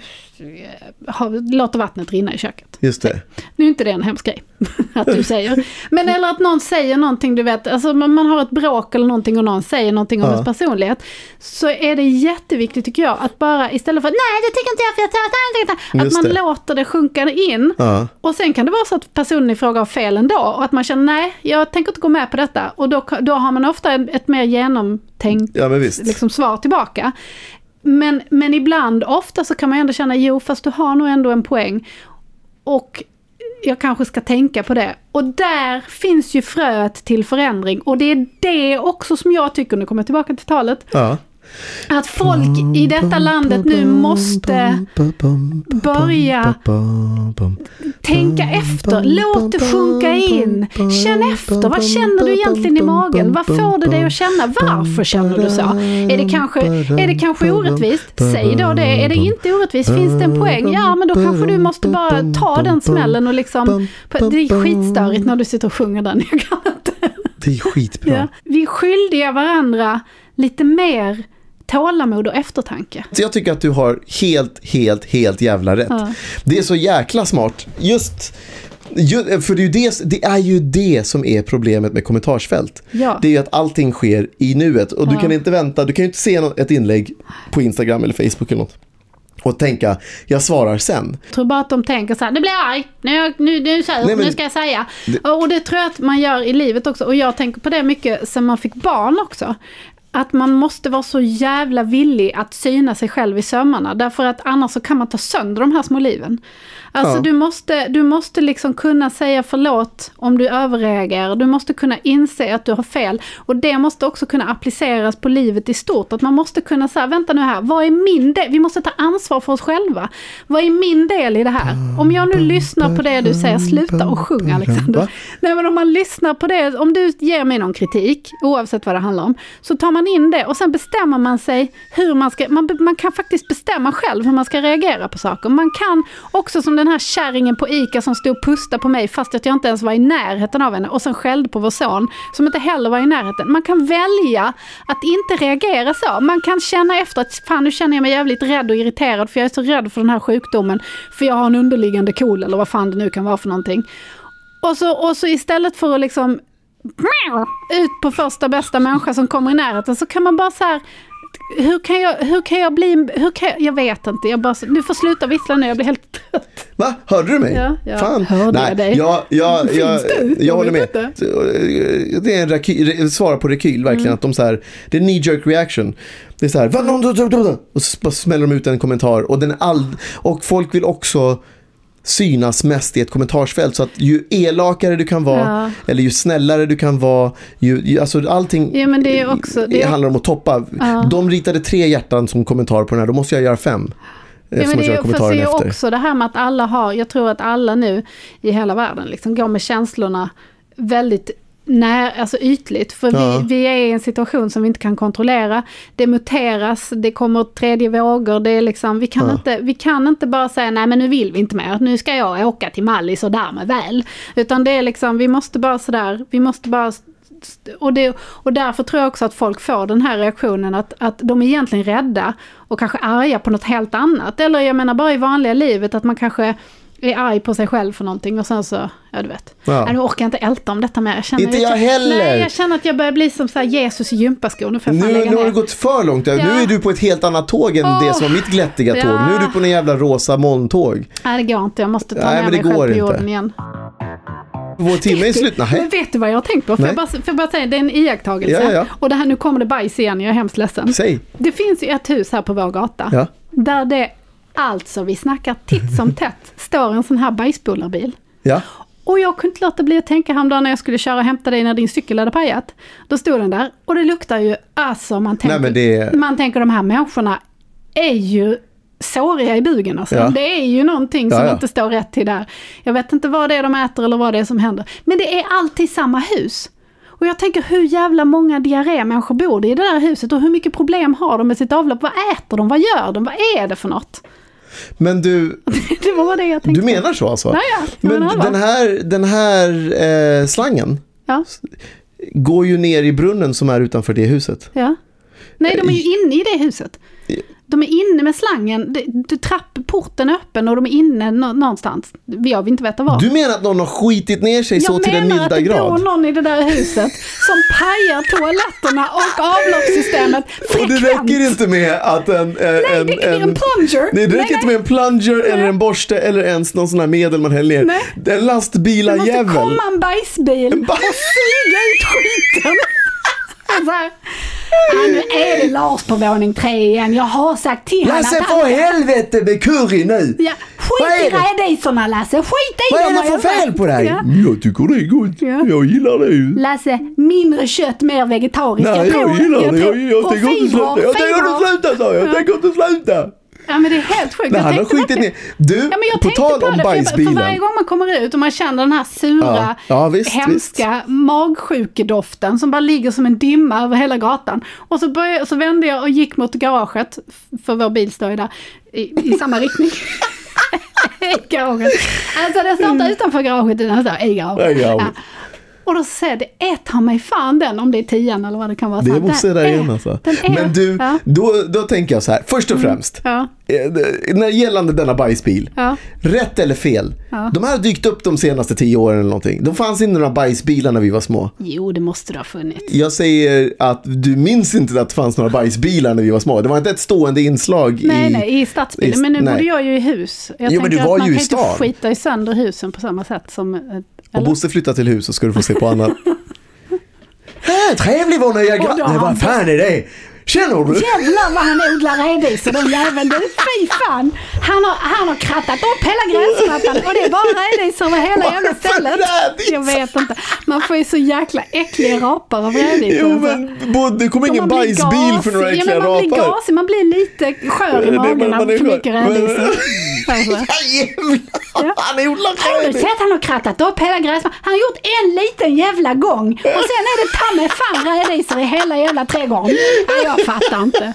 låter vattnet rinna i köket. Just det. Nu är inte det en hemsk grej [LAUGHS] att du säger. Men eller att någon säger någonting, du vet, alltså man, har ett bråk eller någonting och någon säger någonting om Ja. ens personlighet. Så är det jätteviktigt tycker jag att bara istället för att nej det tycker inte jag för jag tar inte, att man det. låter det sjunka in. Ja. Och sen kan det vara så att personen i fråga har fel ändå och att man känner nej, jag tänker inte gå med på detta. Och då, då har man ofta ett mer genomtänkt Ja, liksom, svar tillbaka. Men, men ibland, ofta så kan man ändå känna, jo fast du har nog ändå en poäng. Och jag kanske ska tänka på det. Och där finns ju fröet till förändring. Och det är det också som jag tycker, nu kommer jag tillbaka till talet, Ja att folk i detta landet nu måste börja tänka efter. Låt det sjunka in. Känn efter. Vad känner du egentligen i magen? Vad får det dig att känna? Varför känner du så? Är det kanske, är det kanske orättvist? Säg då det. Är det inte orättvist? Finns det en poäng? Ja, men då kanske du måste bara ta den smällen och liksom... Det är skitstörigt när du sitter och sjunger den. Jag kan inte. Det är skitbra. Ja. Vi är skyldiga varandra lite mer tålamod och eftertanke. Så jag tycker att du har helt, helt, helt jävla rätt. Ja. Det är så jäkla smart. Just, ju, för det är, ju det, det är ju det som är problemet med kommentarsfält. Ja. Det är ju att allting sker i nuet och du Ja. kan inte vänta, du kan ju inte se ett inlägg på Instagram eller Facebook eller något och tänka, jag svarar sen. Jag tror bara att de tänker så här, nu blir jag arg, nu, nu, nu, Nej, men- nu ska jag säga. Det- Och det tror jag att man gör i livet också. Och jag tänker på det mycket sen man fick barn också. Att man måste vara så jävla villig att syna sig själv i sömmarna. Därför att annars så kan man ta sönder de här små liven. Alltså Ja. du, måste, du måste liksom kunna säga förlåt om du överreagerar. Du måste kunna inse att du har fel. Och det måste också kunna appliceras på livet i stort. Att man måste kunna säga, vänta nu här, vad är min del? Vi måste ta ansvar för oss själva. Vad är min del i det här? Om jag nu lyssnar på det du säger, sluta och sjung Alexander. [LAUGHS] Nej men om man lyssnar på det, om du ger mig någon kritik, oavsett vad det handlar om, så tar man in det och sen bestämmer man sig hur man ska, man, man kan faktiskt bestämma själv hur man ska reagera på saker. Man kan också som den den här kärringen på ICA som stod och pustade på mig fast att jag inte ens var i närheten av henne och sen skällde på vår son som inte heller var i närheten. Man kan välja att inte reagera så. Man kan känna efter att fan nu känner jag mig jävligt rädd och irriterad för jag är så rädd för den här sjukdomen. För jag har en underliggande KOL eller vad fan det nu kan vara för någonting. Och så, och så istället för att liksom ut på första bästa människa som kommer i närheten så kan man bara så här hur kan jag, hur kan jag bli, hur kan jag, jag vet inte, jag bara, du får sluta vissla nu, jag blir helt trött. Va? Hörde du mig? Ja, ja. Fan. Hörde Nej, jag dig? Jag, jag, jag, jag, Jag håller med. inte. Det är en rekyl, svara på rekyl verkligen. Mm. Att de så här, det är knee jerk reaction. Det är så här, "Va, någon- och så bara smäller de ut en kommentar. Och, den all, och folk vill också synas mest i ett kommentarsfält. Så att ju elakare du kan vara, Ja. eller ju snällare du kan vara, ju, ju, alltså allting Ja, men det är också... Det är, handlar om att toppa. Ja. De ritade tre hjärtan som kommentar på den här, då måste jag göra fem. Ja, men det är, fast det är också det här med att alla har, jag tror att alla nu i hela världen liksom går med känslorna väldigt när, alltså ytligt. För Ja. vi, vi är i en situation som vi inte kan kontrollera. Det muteras, det kommer tredje vågor, det är liksom, vi kan, Ja. inte, vi kan inte bara säga nej men nu vill vi inte mer, nu ska jag åka till Mallis och därmed väl. Utan det är liksom, vi måste bara sådär, vi måste bara och, det, och därför tror jag också att folk får den här reaktionen att, att de är egentligen rädda och kanske arga på något helt annat. Eller jag menar bara i vanliga livet att man kanske är arg på sig själv för någonting och sen så, ja du vet. Ja. Nu orkar jag inte älta om detta mer. Jag känner, Inte jag heller. Nej, jag känner att jag börjar bli som så Jesus i gympaskor. Nu får jag Nu, lägga nu har det gått för långt. Nu Ja. är du på ett helt annat tåg än Åh. det som var mitt glättiga tåg. Ja. Nu är du på en jävla rosa molntåg. Nej, det går inte. Jag måste ta Nej, men det mig själv går på inte. jorden igen. Vår timme är slut. Men Nej. vet du vad jag har tänkt på? Nej. jag, bara, får jag bara säga, det är en iakttagelse. Ja, ja, ja. Och det här, nu kommer det bajs igen, jag är hemskt ledsen. Säg. Det finns ju ett hus här på vår gata. Ja. Där det, alltså vi snackar titt som [LAUGHS] tätt, står en sån här bajspolarbil. Ja. Och jag kunde inte låta bli att tänka häromdagen när jag skulle köra och hämta dig när din cykel hade pajat. Då stod den där och det luktar ju, alltså man tänker, Nej, det- man tänker de här människorna är ju såriga i bugen alltså. Ja. Det är ju någonting som Ja, ja. inte står rätt till där. Jag vet inte vad det är de äter eller vad det är som händer. Men det är alltid samma hus. Och jag tänker hur jävla många diarrémänniskor bor det i det där huset och hur mycket problem har de med sitt avlopp? Vad äter de? Vad gör de? Vad är det för något? Men du, [LAUGHS] Det var det jag tänkte. du menar så alltså? Ja, ja. Jag Men menar den här, den här eh, slangen Ja, går ju ner i brunnen som är utanför det huset. ja. Nej, de är ju inne i det huset. De är inne med slangen, trappporten är öppen och de är inne nå- någonstans. Jag vill inte veta var. Du menar att någon har skitit ner sig så jag till den menar att milda det grad? bor någon i det där huset som pajar toaletterna och avloppssystemet [LAUGHS] Och det frekvent. räcker inte med att en... eh, Nej, en, det är en plunger. Nej, det Nej, räcker inte nej. med en plunger eller en borste eller ens någon sån här medel man häller ner. Nej. En Det måste lastbilarjävel. komma en bajsbil och suga ut skiten. [LAUGHS] Ja, nu är det Lars på våning tre igen. Jag har sagt till honom Lasse att för helvete med curry nu! Ja, Vad skit är i det? rädisorna Lasse, skit i Vad är dem. det för jag fel på dig? Ja. Jag tycker det är gott. Ja. Jag gillar det. Lasse, mindre kött, mer vegetariskt. Nej, jag tror- gillar det. Jag, jag och tänker inte sluta. Jag tänker inte sluta sa jag. Jag Ja. tänker inte sluta. Ja men det är helt sjukt. Nej, Jag han har skitit ner. Du, ja, men jag på tal på om det, för- För bajsbilen. varje gång man kommer ut och man känner den här sura, Ja. Ja, visst, hemska magsjukedoften som bara ligger som en dimma över hela gatan. Och så, började, så vände jag och gick mot garaget, för vår bil står ju där, i, i samma riktning. [LAUGHS] [LAUGHS] Garaget. Alltså den inte utanför garaget, den står. I garaget. Ja. Och då säger jag, det är ta mig fan den, om det är tian eller vad det kan vara. Det Bosse den där är- igen alltså. Men du, Ja. då, då tänker jag så här. Först och främst. Ja, eh, När gällande denna bajsbil. ja. Rätt eller fel? De här har dykt upp de senaste tio åren eller någonting. De fanns inte några bajsbilar när vi var små. Jo, det måste det ha funnits. Jag säger att du minns inte att det fanns några bajsbilar när vi var små. Det var inte ett stående inslag Nej, i... nej, i stadsbilen. i- Men nu nej. bodde jag ju i hus. Jag Jo, men du var att man ju i kan inte skita i sönder husen på samma sätt som... eh, Om eller? Bosse flyttar till hus så ska du få se på annat. [LAUGHS] Äh, trevlig vår nya granne. vad fan är det? Känner du? Jävlar vad han odlar rädisor den jäveln. Du, fy fan. Han har, han har krattat upp hela gräsmattan och det är bara rädisor över hela jävla stället. Jag vet inte. Man får ju så jäkla äckliga rapar av rädisor. Jo, alltså. men det kommer Och ingen bajsbil för några äckliga ja, men Man blir rapar. gasig, man blir lite skör i man- magen av är för mycket rädisor. [LAUGHS] Alltså. Jävlar, han odlar Har du sett han har krattat upp hela gräsmattan? Han har gjort en liten jävla gång och sen är det ta mig fan rädisor i hela jävla trädgården. [LAUGHS] Jag fattar inte.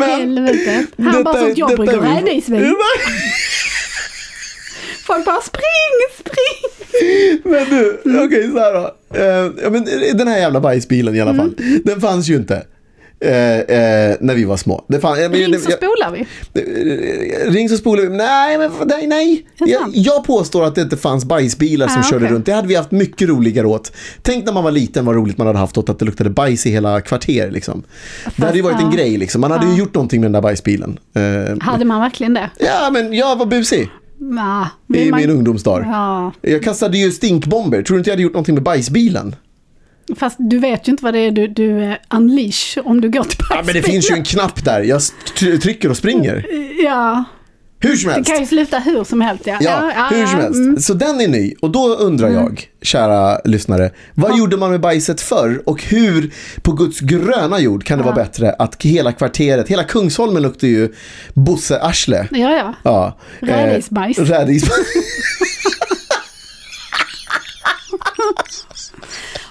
Helvete. Han bara sånt jag brygger rädisvin. [LAUGHS] Folk bara spring, spring. Men du, okej så här då. Ja, men den här jävla bajsbilen i alla fall. Mm. Den fanns ju inte. Eh, eh, när vi var små. Det fann, jag, Ring så spolar vi. Eh, Ring så spolar vi. Nej, men nej. nej. Jag, jag påstår att det inte fanns bajsbilar som Ah, körde okej. runt. Det hade vi haft mycket roligare åt. Tänk när man var liten vad roligt man hade haft åt att det luktade bajs i hela kvarter. Liksom. det hade ju varit en grej. Liksom. Man hade ju Ja. gjort någonting med den där bajsbilen. Eh, Hade man verkligen det? ja, men jag var busig Ja, i min ungdomsdag. Ja, Jag kastade ju stinkbomber. Tror du inte jag hade gjort någonting med bajsbilen? Fast du vet ju inte vad det är du, du eh, unleash om du går till Ja, men det finns ju en knapp där. Jag tr- trycker och springer. Ja, Hur som Det helst. kan ju sluta hur som helst. Ja, Ja, hur som helst. mm. Så den är ny. Och då undrar jag, kära lyssnare, vad gjorde man med bajset förr? Och hur på Guds gröna jord kan det vara bättre att hela kvarteret, hela Kungsholmen luktar ju Bosse-arsle. Ja, ja. Ja. Rädisbajs. Eh, rädisbajs. [LAUGHS]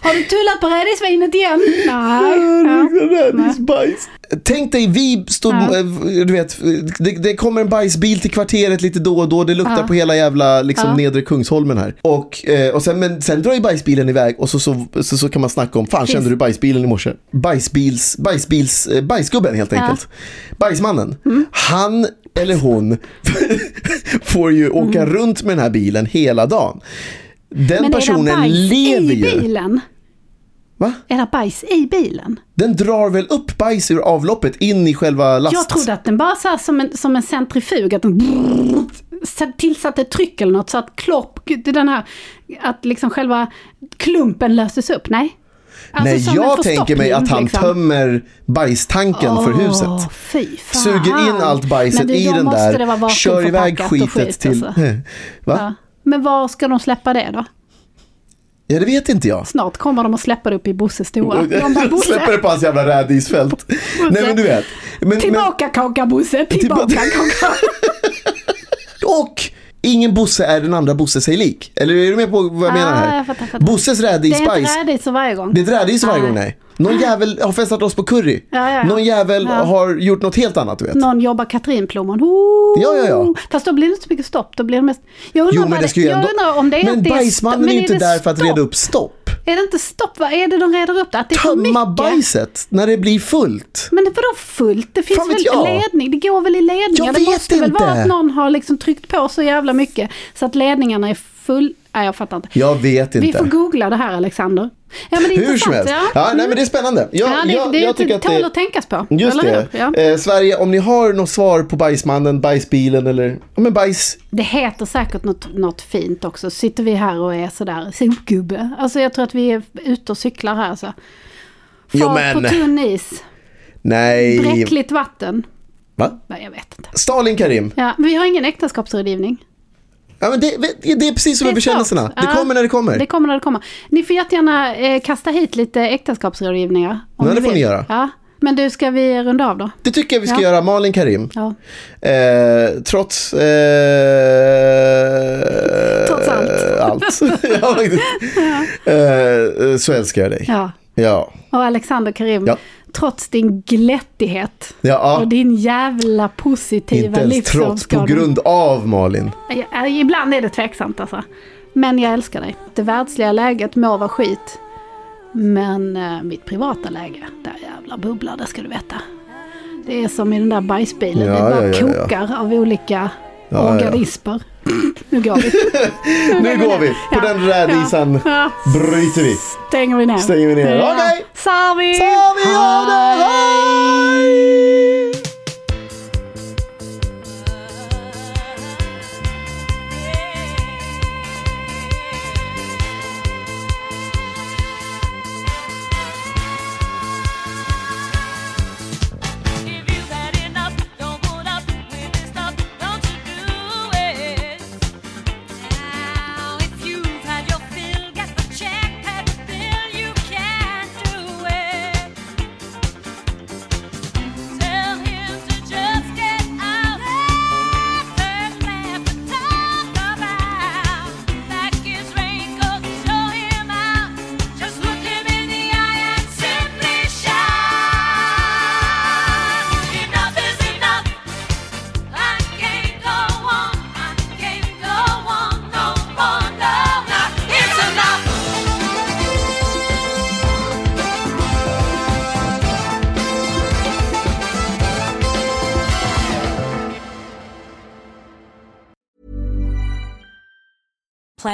Har du tullat på rädisvinet igen? Nej. Ja. Rädisbajs. Tänk dig, vi stod, Ja. eh, du vet, det, det kommer en bajsbil till kvarteret lite då och då, det luktar Ja. på hela jävla liksom, Ja. nedre Kungsholmen här. Och, eh, och sen, men sen drar ju bajsbilen iväg och så, så, så, så kan man snacka om, fan Finns- kände du bajsbilen i morse? Bajsbils, bajsbils, eh, bajsgubben helt Ja. enkelt. Bajsmannen. Mm. Han eller hon [LAUGHS] får ju åka runt med den här bilen hela dagen. Den Men är personen det bajs lever i ju. bilen? Va? Det bajs i bilen? Den drar väl upp bajs ur avloppet in i själva last... Jag trodde att den bara så som en, som en centrifug, att den brrrt, tillsatte tryck eller något så att klopp, den här, att liksom själva klumpen löses upp. Nej? Alltså Nej, jag tänker mig att han liksom. tömmer bajstanken för Åh, huset. Suger in allt bajset du, i den där, kör iväg skitet skit, till... alltså. [LAUGHS] Va? Ja. Men var ska de släppa det då? Ja, det vet inte jag. Snart kommer de att släppa det upp i Bosses stora. [LAUGHS] De bara, Bosse, Släpper på hans jävla rädisfält. [LAUGHS] Nej men du vet. Men, tillbaka kaka Bosse, tillbaka kaka. [LAUGHS] och ingen Bosse är den andra Bosse sig lik. Eller är du med på vad jag menar Ah, här? jag fattar, fattar. Bosses Det är inte rädisor varje gång. Det är ett rädis varje gång Nej. Någon jävel har festat oss på curry. Ja, ja. Någon jävel har gjort något helt annat du vet. Någon jobbar katrinplommon. Ja, ja, ja. Fast då blir det inte så mycket stopp. Då blir det mest... Jag undrar, Jo men det ska ju ändå... om det är Men bajsmannen är ju inte där för att reda upp stopp. Är det inte stopp? Vad är det de reder upp? Att det är för Tömma mycket? bajset när det blir fullt. Men det vadå fullt? Det finns Fan väl jag? ledning? Det går väl i ledningar? Jag det måste väl inte. vara att någon har liksom tryckt på så jävla mycket så att ledningarna är full... Nej, jag fattar inte. Jag vet Vi inte. får googla det här Alexander. Ja, men det är Hur som helst. Ja. Ja, nej men det är spännande. Jag, Ja, det, jag, det, jag det tycker att tål det... att tänkas på. Just eller det. Ja. Eh, Sverige, om ni har något svar på bajsmannen, bajsbilen eller ja, men bajs. Det heter säkert något, något fint också. Sitter vi här och är sådär sopgubbe. Alltså jag tror att vi är ute och cyklar här. Så. Far Jo, men- på tunn is. Nej. Bräckligt vatten. Va? Nej, jag vet inte. Stalin Karim. Ja, vi har ingen äktenskapsrådgivning. Ja, men det, det är precis som med bekännelserna. Det kommer när det kommer. Det kommer när det kommer. Ni får jättegärna eh, kasta hit lite äktenskapsrådgivningar. om Ja, det får ni göra. Ja. Men du, ska vi runda av då? Det tycker jag vi ska Ja. göra. Malin Karim. Ja. Eh, trots... Eh, Trots allt. allt. [LAUGHS] ja, faktiskt. Eh, så älskar jag dig. Ja. Ja. Och Alexander Karim, Ja. Trots din glättighet Ja. och din jävla positiva Inte ens trots, på livsåskådning. grund av Malin. Ibland är det tveksamt alltså. Men jag älskar dig. Det världsliga läget må vara skit. Men eh, mitt privata läge, där jävla bubblar, det ska du veta. Det är som i den där bajsbilen, Ja, det bara ja, ja, kokar av olika organismer. Nu går vi. [LAUGHS] Nu går vi. På Ja. den rädisan Ja. bryter vi. Stänger vi ner. Stänger vi ner. Okej. Sarvi, ha det, hej!